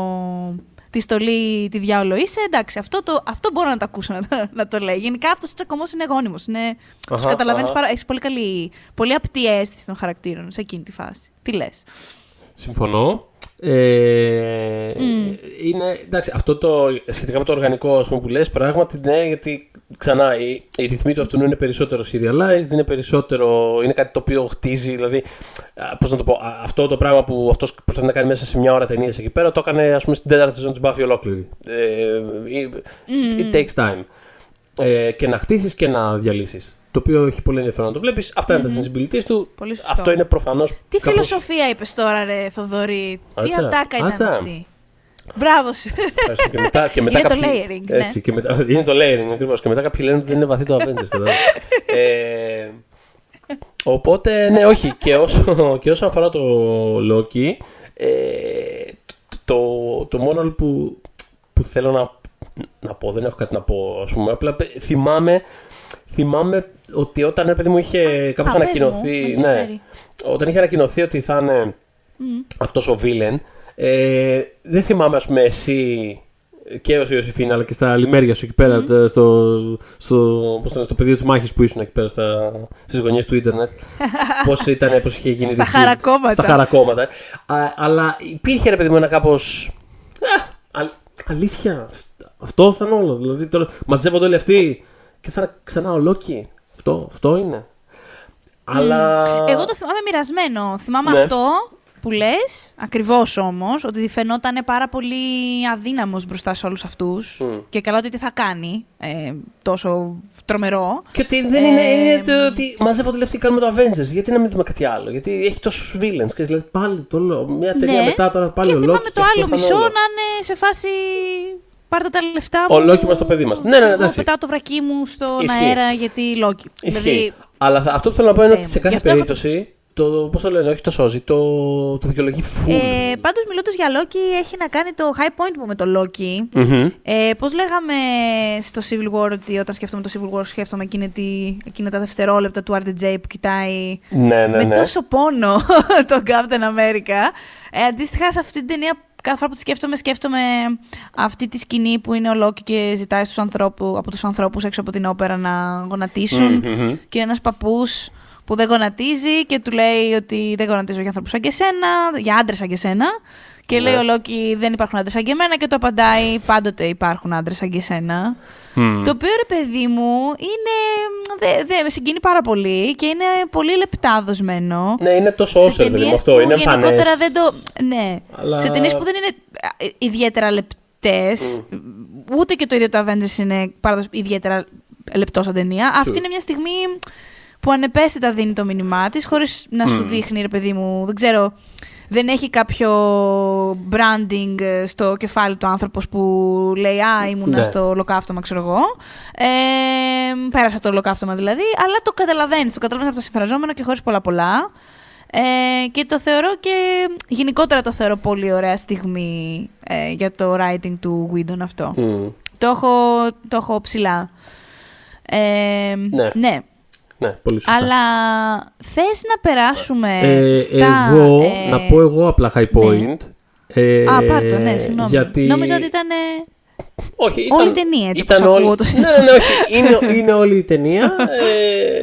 τη στολή τη διάολο είσαι. Εντάξει, αυτό, το, αυτό μπορώ να το ακούσω να το, να το λέει. Γενικά αυτός ο τσακωμός είναι γόνιμος. Είναι, τους καταλαβαίνεις πάρα. Έχεις πολύ, καλή, πολύ απτή αίσθηση των χαρακτήρων σε εκείνη τη φάση. Τι λες; Συμφωνώ. Ε, Είναι, εντάξει, αυτό το σχετικά με το οργανικό πούμε, που λες πράγματι ναι, γιατί ξανά η, η ρυθμή του αυτού είναι περισσότερο serialized, είναι περισσότερο, είναι κάτι το οποίο χτίζει, δηλαδή, πώς να το πω, αυτό το πράγμα που αυτός προσπαθεί να κάνει μέσα σε μια ώρα ταινία εκεί πέρα, το έκανε ας πούμε στην τέταρτη σεζόν της Buffy ολόκληρη. Ε, it, takes time. Ε, και να χτίσεις και να διαλύσεις το οποίο έχει πολύ ενδιαφέρον να το βλέπεις. Αυτά είναι τα sensibilities του. Αυτό είναι προφανώς. Τι κάπως... φιλοσοφία είπες τώρα, ρε Θοδωρή; Τι ατάκα είναι αυτή; Μπράβο σου. Και μετά, και μετά είναι κάποιοι... το layering. Ναι. Έτσι, και μετά... Είναι το layering ακριβώς. Και μετά κάποιοι λένε ότι δεν είναι βαθύ το Avengers. ε, οπότε, ναι, όχι. Και όσο, και όσο αφορά το Loki, ε, το, το μόνο που, που θέλω να, να πω, δεν έχω κάτι να πω, ας πούμε, απλά θυμάμαι θυμάμαι ότι όταν παιδί μου είχε κάπως ανακοινωθεί. ναι, όταν είχε ανακοινωθεί ότι θα είναι mm. αυτός ο βίλεν, ε, δεν θυμάμαι, ας πούμε, εσύ και ο Ιωσήφιν, αλλά και στα λιμέρια σου εκεί πέρα, mm. στο, στο, πώς στο πεδίο της μάχης που ήσουν εκεί πέρα στις γωνιές του Ιντερνετ. [laughs] Πώς ήταν, πώς είχε γίνει. στα χαρακόμματα. Στα χαρακόμματα. Α, αλλά υπήρχε, ρε παιδί μου, ένα κάπως. αλήθεια, αυτό θα είναι όλο. Δηλαδή τώρα μαζεύονται όλοι αυτοί και θα ξανά ο Λόκι. Αυτό, αυτό είναι. Αλλά. Εγώ το θυμάμαι μοιρασμένο. Θυμάμαι ναι. αυτό που λες, ακριβώς όμως, ότι φαινόταν πάρα πολύ αδύναμος μπροστά σε όλους αυτούς. Και καλά ότι τι θα κάνει ε, τόσο τρομερό. Και ότι δεν είναι, ε, είναι το, ότι μαζεύονται αυτοί κάνουμε το Avengers. Γιατί να μην δούμε κάτι άλλο; Γιατί έχει τόσους villains. Και δηλαδή πάλι το Μια ταινία ναι. μετά τώρα πάλι και ο Λόκι. Και θυμάμαι το άλλο μισό να είναι σε φάση πάρτε τα λεφτά μου. Ο Λόκι μας το παιδί μας. Ναι, ναι, ναι, εντάξει. Πετάω το βρακί μου στον Ισχύει. αέρα γιατί Λόκι. Ισχύει. Δηλαδή... Αλλά αυτό που θέλω να πω είναι ότι σε κάθε περίπτωση. Το, πώς το λένε, όχι το σώζει, το, το δικαιολογεί φουλ. Ε, πάντως μιλώντας για Λόκι, έχει να κάνει το high point μου με το Λόκι. Mm-hmm. Ε, πώς λέγαμε στο Civil War ότι όταν σκέφτομαι το Civil War σκέφτομαι εκείνη, τη, εκείνα τα δευτερόλεπτα του RDJ που κοιτάει ναι, ναι, με ναι. τόσο πόνο [laughs] τον Captain America. Ε, αντίστοιχα σε αυτή την ταινία κάθε φορά που τη σκέφτομαι, σκέφτομαι αυτή τη σκηνή που είναι ο Λόκι και ζητάει στους ανθρώπου, από τους ανθρώπους έξω από την όπερα να γονατισουν και ένας παππούς που δεν γονατίζει και του λέει ότι δεν γονατίζω για ανθρώπους σαν και εσένα, για άντρες σαν και εσένα. Και λέει ναι. ο Λόκι δεν υπάρχουν άντρες σαν και εμένα και το απαντάει πάντοτε υπάρχουν άντρες σαν και εσένα. Το οποίο ρε παιδί μου είναι. Δεν δε, με συγκινεί πάρα πολύ και είναι πολύ λεπτά δοσμένο. Ναι, είναι τόσο όσο παιδί μου αυτό. Είναι γενικότερα δεν το. Ναι. Αλλά... Σε ταινίες που δεν είναι ε, ιδιαίτερα λεπτές, ούτε και το ίδιο το Avengers είναι ιδιαίτερα λεπτό σαν ταινία. Αυτή είναι μια στιγμή που ανεπαίσθητα δίνει το μήνυμά της, χωρίς να σου δείχνει, ρε παιδί μου, δεν ξέρω δεν έχει κάποιο branding ε, στο κεφάλι του άνθρωπος που λέει «Α, ήμουνα ναι. στο ολοκαύτωμα, ξέρω εγώ». Ε, πέρασα το ολοκαύτωμα δηλαδή, αλλά το καταλαβαίνεις, το καταλαβαίνεις από τα συμφραζόμενα και χωρίς πολλά πολλά. Ε, και το θεωρώ και γενικότερα το θεωρώ πολύ ωραία στιγμή ε, για το writing του Whedon αυτό. Το, έχω, το έχω ψηλά. Ε, ναι. ναι. Ναι, πολύ σωστά. Αλλά θες να περάσουμε ε, στα... Εγώ, ε... να πω εγώ απλά high ναι. point. Ναι. Ε, Α, πάρ' ναι, συγγνώμη. Γιατί... Νόμιζα ότι ήταν... Όχι, ήταν, όλη η ταινία, έτσι ήταν όπως όλη... το ναι, ναι, ναι, όχι. είναι, είναι όλη η ταινία. [laughs]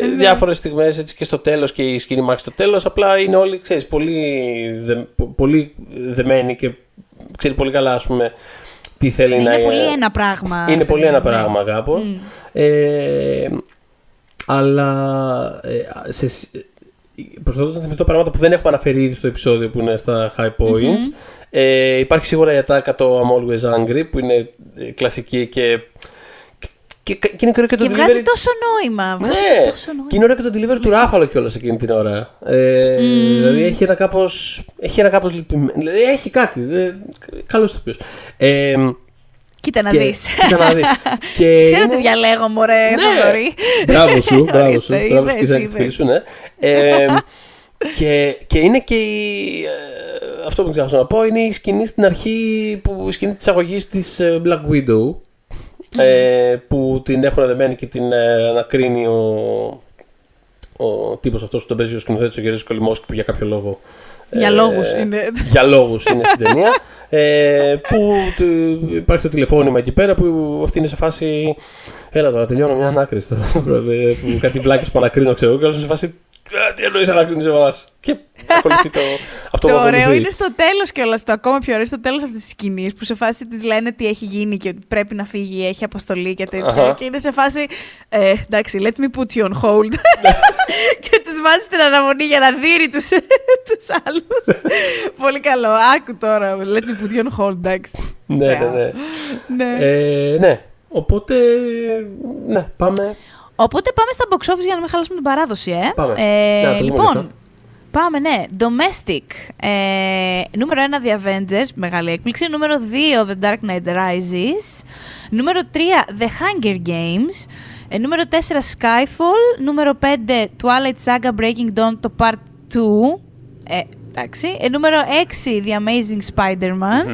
Ε, ναι. διάφορες στιγμές έτσι και στο τέλος και η σκηνή μάχη στο τέλος. Απλά είναι όλοι, ξέρεις, πολύ, δε, πολύ δεμένοι και ξέρει πολύ καλά, ας πούμε, τι θέλει είναι να... Είναι πολύ ένα πράγμα. Είναι πολύ ένα πράγμα κάπως. Mm. Ε, αλλά ε, σε, προσπαθώ να θυμηθώ πράγματα που δεν έχουμε αναφέρει ήδη στο επεισόδιο που είναι στα high points. Ε, υπάρχει σίγουρα η ατάκα το I'm always angry που είναι ε, κλασική και. Και, και, είναι και, το και delivery... βγάζει τόσο νόημα. Βγάζει ναι, τόσο νόημα. και είναι ωραίο και το delivery του Ράφαλο κιόλας εκείνη την ώρα. Ε, mm. Δηλαδή έχει ένα κάπως. Έχει ένα κάπως λυπημένο. Δηλαδή έχει κάτι. Καλό το Ε, Κοίτα να δεις. Κοίτα να δεις. [laughs] και Ξέρω τι διαλέγω, μωρέ, ναι. Μπράβο [laughs] σου, μπράβο σου. Μπράβο σου και φίλη σου, ναι. Ε, και, και είναι και η, ε, αυτό που θέλω να πω είναι η σκηνή στην αρχή, που, η σκηνή της αγωγής της ε, Black Widow ε, που την έχουν δεμένη και την ε, ανακρίνει ο, ο τύπος αυτός που τον παίζει ο σκηνοθέτης ο Γερής Κολυμόσκη που για κάποιο λόγο Για ε, λόγους είναι. για λόγους είναι στην ταινία ε, που του- υπάρχει το τηλεφώνημα εκεί πέρα που αυτή είναι σε φάση έλα τώρα τελειώνω μια ανάκριση τώρα, ε, που κάτι βλάκες που ανακρίνω ξέρω εγώ και όλος σε φάση «Ε, τι εννοείς ανακρίνεις εμάς και ακολουθεί το, [laughs] αυτό που Το ωραίο ακολουθεί. είναι στο τέλος κιόλας. Το ακόμα πιο ωραίο στο τέλος αυτής της σκηνής που σε φάση της λένε τι έχει γίνει και ότι πρέπει να φύγει, έχει αποστολή και τέτοια. Αχα. Και είναι σε φάση. Ε, εντάξει, let me put you on hold. [laughs] [laughs] και τους βάζει την αναμονή για να δείρει τους τους άλλους. Πολύ καλό. Άκου τώρα. Let me put you on hold, εντάξει. ναι, ναι, ναι. ναι. Ε, ναι. Οπότε, ναι, πάμε. Οπότε πάμε στα box office για να μην χαλάσουμε την παράδοση, ε. Πάμε. Ε, Να, το λέμε λοιπόν, μετά. πάμε, ναι. Domestic. Ε, νούμερο 1 The Avengers, μεγάλη έκπληξη. Νούμερο 2 The Dark Knight Rises. Νούμερο 3 The Hunger Games. Ε, νούμερο 4 Skyfall. Νούμερο 5 Twilight Saga Breaking Dawn το Part 2. Ε, εντάξει. Ε, νούμερο 6 The Amazing Spider-Man.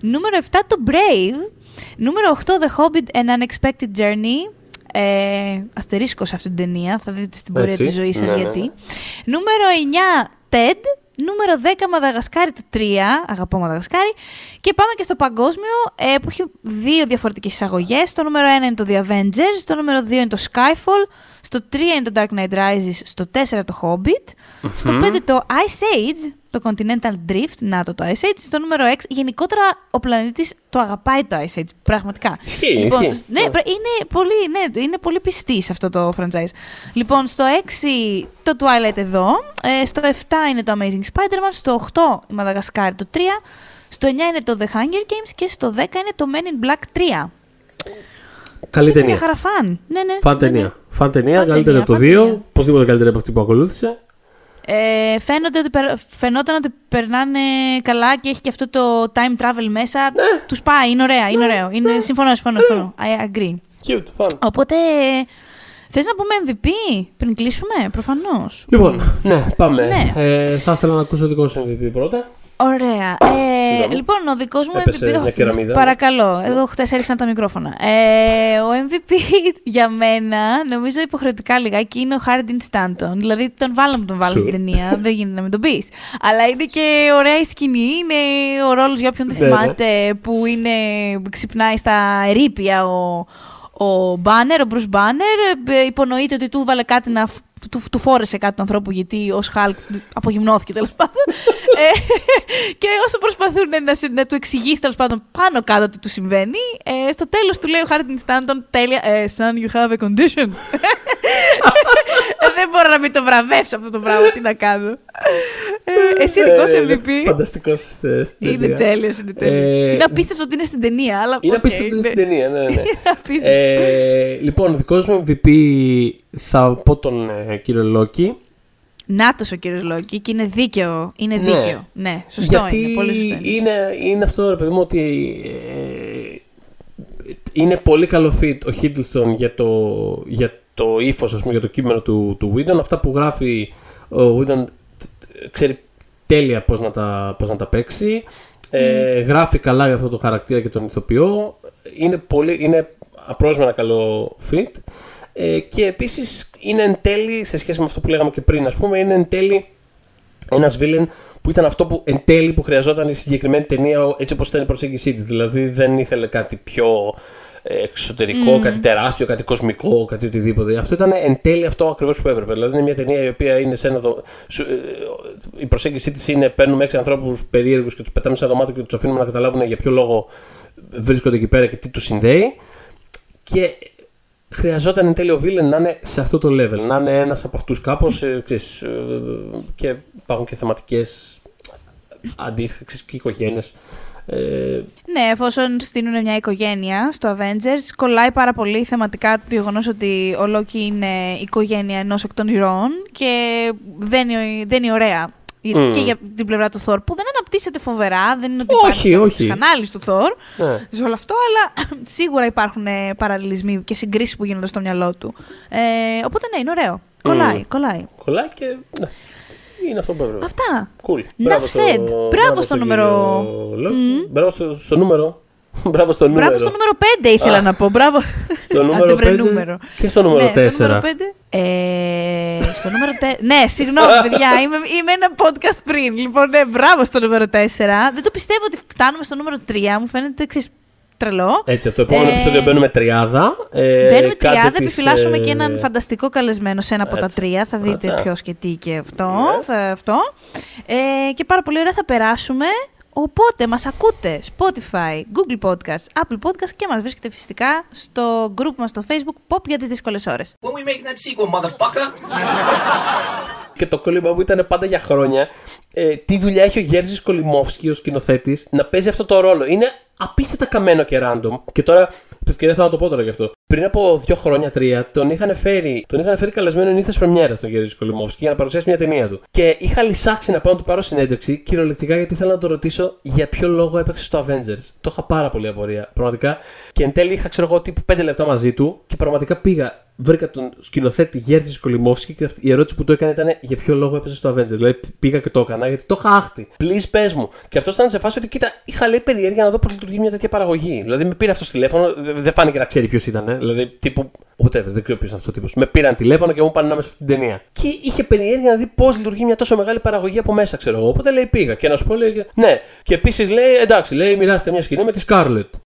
Νούμερο 7 το Brave. Νούμερο 8 The Hobbit An Unexpected Journey. Ε, αστερίσκος σε αυτήν την ταινία. Θα δείτε στην πορεία Έτσι. της ζωής σας Ναι, ναι, γιατί. ναι. Νούμερο 9 TED. Νούμερο 10 Μαδαγασκάρι το 3. Αγαπώ Μαδαγασκάρι. Και πάμε και στο παγκόσμιο ε, που έχει δύο διαφορετικές εισαγωγές. Το νούμερο 1 είναι το The Avengers. Το νούμερο 2 είναι το Skyfall. Στο 3 είναι το Dark Knight Rises. Στο 4 το Hobbit. Στο 5 το Ice Age. Το Continental Drift. Να το το Ice Age. Στο νούμερο 6. Γενικότερα ο πλανήτης το αγαπάει το Ice Age. Πραγματικά. Ισχύει, Λοιπόν, ισχύει. ναι, πρέ- είναι πολύ, ναι, είναι πολύ πιστή σε αυτό το franchise. Λοιπόν, στο 6 το Twilight εδώ, ε, στο 7 είναι το Amazing Spider-Man, στο 8 η Madagascar το 3, στο 9 είναι το The Hunger Games και στο 10 είναι το Men in Black 3. Καλή Είναι μια ταινία. χαρά φαν. Ναι, ναι. Φαν ναι, ναι. ταινία. Φαν ταινία, Φαν καλύτερη ταινία, από το φαν 2. ταινία. Οπωσδήποτε καλύτερη από αυτή που ακολούθησε. Ε, φαίνονται ότι, περ- φαινόταν ότι περνάνε καλά και έχει και αυτό το time travel μέσα. Ναι. Τους πάει, είναι ωραία, είναι ωραίο. Είναι, συμφωνώ, συμφωνώ, συμφωνώ. I agree. Cute, fun. Οπότε, θες να πούμε MVP πριν κλείσουμε, προφανώς; Λοιπόν, ναι, πάμε. Ναι. Ε, θα ήθελα να ακούσω δικό σου MVP πρώτα. Ωραία. Ε, Συγγνώμη. λοιπόν, ο δικός μου Έπεσε MVP. μια κεραμίδα. Παρακαλώ. Εδώ χτε έριχνα τα μικρόφωνα. Ε, ο MVP [laughs] για μένα, νομίζω υποχρεωτικά λιγάκι, είναι ο Χάρντιν Στάντον. Δηλαδή, τον βάλαμε τον βάλαμε στην Sure. ταινία. δεν γίνεται να μην τον πεις. Αλλά είναι και ωραία η σκηνή. Είναι ο ρόλος για όποιον δεν Ναι, ναι. θυμάται, που είναι, ξυπνάει στα ερήπια ο, ο Μπάνερ, ο Μπρους Μπάνερ. Ε, Υπονοείται ότι του βάλε κάτι να. Φ- Του, του φόρεσε κάτι του ανθρώπου γιατί ως Χαλκ απογυμνώθηκε τέλος πάντων. ε, και όσο προσπαθούν να, σε- να του εξηγήσει τέλος πάντων πάνω κάτω τι του συμβαίνει, ε, στο τέλος του λέει ο Χάρτιν Στάντον τέλεια. Ε, son, you have a condition. Ε, δεν μπορώ να μην το βραβεύσω αυτό το πράγμα. Τι να κάνω. Ε, εσύ δικό σου MVP; Φανταστικός στην Είναι ταινία. τέλειος, είναι τέλειος. Ε, είναι απίστευτο ότι είναι στην ταινία, αλλά. Είναι οκ, απίστευτο ότι είναι στην ταινία, ναι, ναι. [laughs] Είναι απίστευτο. ε, λοιπόν, δικός μου MVP θα πω τον ε, κύριο Λόκι. Νάτος ο κύριος Λόκι και είναι δίκαιο. Είναι Ναι. δίκαιο. Ναι, σωστό γιατί είναι. Πολύ σωστό είναι. είναι, είναι αυτό, ρε παιδί μου, ότι ε, είναι πολύ καλό fit ο Hiddleston για το, για το ύφος, ας πούμε, για το κείμενο του, του Whedon. Αυτά που γράφει ο Whedon τ- ξέρει τέλεια πώς να τα, πώς να τα παίξει. Ε, γράφει καλά για αυτό το χαρακτήρα και τον ηθοποιό. Είναι, πολύ, είναι απρόσμενα καλό fit. Ε, και επίσης είναι εν τέλει, σε σχέση με αυτό που λέγαμε και πριν, ας πούμε, είναι εν τέλει ένας villain που ήταν αυτό που εν τέλει που χρειαζόταν η συγκεκριμένη ταινία ο- έτσι όπως ήταν η προσέγγιση της. Δηλαδή δεν ήθελε κάτι πιο ε, εξωτερικό, κάτι τεράστιο, κάτι κοσμικό, κάτι οτιδήποτε. Αυτό ήταν εν τέλει αυτό ακριβώς που έπρεπε. Δηλαδή είναι μια ταινία η οποία είναι σε ένα. δο- σου- ε, η προσέγγιση της είναι παίρνουμε έξι ανθρώπους περίεργους και τους πετάμε σε ένα δωμάτιο και τους αφήνουμε να καταλάβουν για ποιο λόγο βρίσκονται εκεί πέρα και τι τους συνδέει. Και χρειαζόταν εν τέλει ο Βίλεν να είναι σε αυτό το level, να είναι ένας από αυτούς κάπως, ε, ξέρεις, ε, και υπάρχουν και θεματικές αντίστοιχα ξέρεις, και οικογένειες. Ε, Ναι, εφόσον στείλουν μια οικογένεια στο Avengers, κολλάει πάρα πολύ θεματικά το γεγονός ότι ο Λόκι είναι οικογένεια ενός εκ των ηρώων και δεν είναι, δεν είναι ωραία. Γιατί Μμμ. Και για την πλευρά του Θόρ, που δεν αναπτύσσεται φοβερά, δεν είναι ότι Όχι, υπάρχει όχι. ανάλυση του Θόρ ναι. σε όλο αυτό, αλλά [clears throat] σίγουρα υπάρχουν ε, παραλληλισμοί και συγκρίσεις που γίνονται στο μυαλό του. Ε, οπότε ναι, είναι ωραίο. Κολλάει, κολλάει. Κολλάει και ναι, είναι αυτό που έπρεπε. Αυτά. Cool. Enough said. Μπράβο στο στον νούμερο- κύριο Λόκη. Μμμ. Μπράβο στο, στο νούμερο [laughs] Μπράβο στο νούμερο. Μπράβο στο νούμερο 5 ήθελα να πω. Μπράβο. Στο νούμερο [laughs] 5 νούμερο. και στο νούμερο 4. Ναι, στο νούμερο 5. Ε, στο νούμερο 4. ναι, συγγνώμη, παιδιά. [laughs] Είμαι, είμαι ένα podcast πριν. Λοιπόν, ναι, μπράβο στο νούμερο 4. Δεν το πιστεύω ότι φτάνουμε στο νούμερο 3. Μου φαίνεται εξή τρελό. Έτσι, από το επόμενο Ε, επεισόδιο μπαίνουμε τριάδα. Ε, Μπαίνουμε κάντε τριάδα, τις, επιφυλάσσουμε ε, και έναν φανταστικό καλεσμένο σε ένα από τα Έτσι. τρία. Θα δείτε Έτσι. ποιος και τι και αυτό. Ναι. Θα, αυτό. Ε, και πάρα πολύ ωραία θα περάσουμε. Οπότε μας ακούτε Spotify, Google Podcasts, Apple Podcasts και μας βρίσκετε φυσικά στο group μας στο Facebook Pop για τις δύσκολες ώρες. When we making that sequel, motherfucker? Και το κόλλημα μου ήταν πάντα για χρόνια. Ε, τι δουλειά έχει ο Γέρζης Κολυμόφσκι, ο σκηνοθέτης, να παίζει αυτό το ρόλο. Είναι απίστευτα καμένο και random. Και τώρα, επ' ευκαιρία θέλω να το πω τώρα γι' αυτό. Πριν από δύο χρόνια, τρία, τον είχαν φέρει, τον είχαν φέρει καλεσμένο νύχτας πρεμιέρα τον Γέρζη Κολυμόφσκι για να παρουσιάσει μια ταινία του. Και είχα λυσάξει να πάω να του πάρω συνέντευξη, κυριολεκτικά γιατί ήθελα να το ρωτήσω για ποιο λόγο έπαιξε στο Avengers. Το είχα πάρα πολύ απορία, πραγματικά. Και εν τέλει είχα, ξέρω εγώ, τύπου 5 λεπτά μαζί του και πραγματικά πήγα βρήκα τον σκηνοθέτη Γέρζη Κολυμόφσκι και αυτή- η ερώτηση που του έκανε ήταν για ποιο λόγο έπαιζες στο Avengers; Δηλαδή πήγα και το έκανα γιατί το είχα άχτη. Please πες μου. Και αυτός ήταν σε φάση ότι κοίτα, είχα λέει περιέργεια να δω πώς λειτουργεί μια τέτοια παραγωγή. Δηλαδή με πήρε αυτός στο τηλέφωνο, δε- δεν φάνηκε να ξέρει ποιος ήταν. ε. Δηλαδή τύπου. Whatever, δεν ξέρω ποιος είναι αυτός ο τύπος. Με πήραν τηλέφωνο και μου πάνε να είμαι σε αυτή την ταινία. Και είχε περιέργεια να δει πώς λειτουργεί μια τόσο μεγάλη παραγωγή από μέσα, ξέρω εγώ. Οπότε λέει πήγα και να σου πω, λέει. Ναι. Και επίσης λέει, εντάξει, λέει, μοιράστηκα μια σκηνή με τη Scarlett.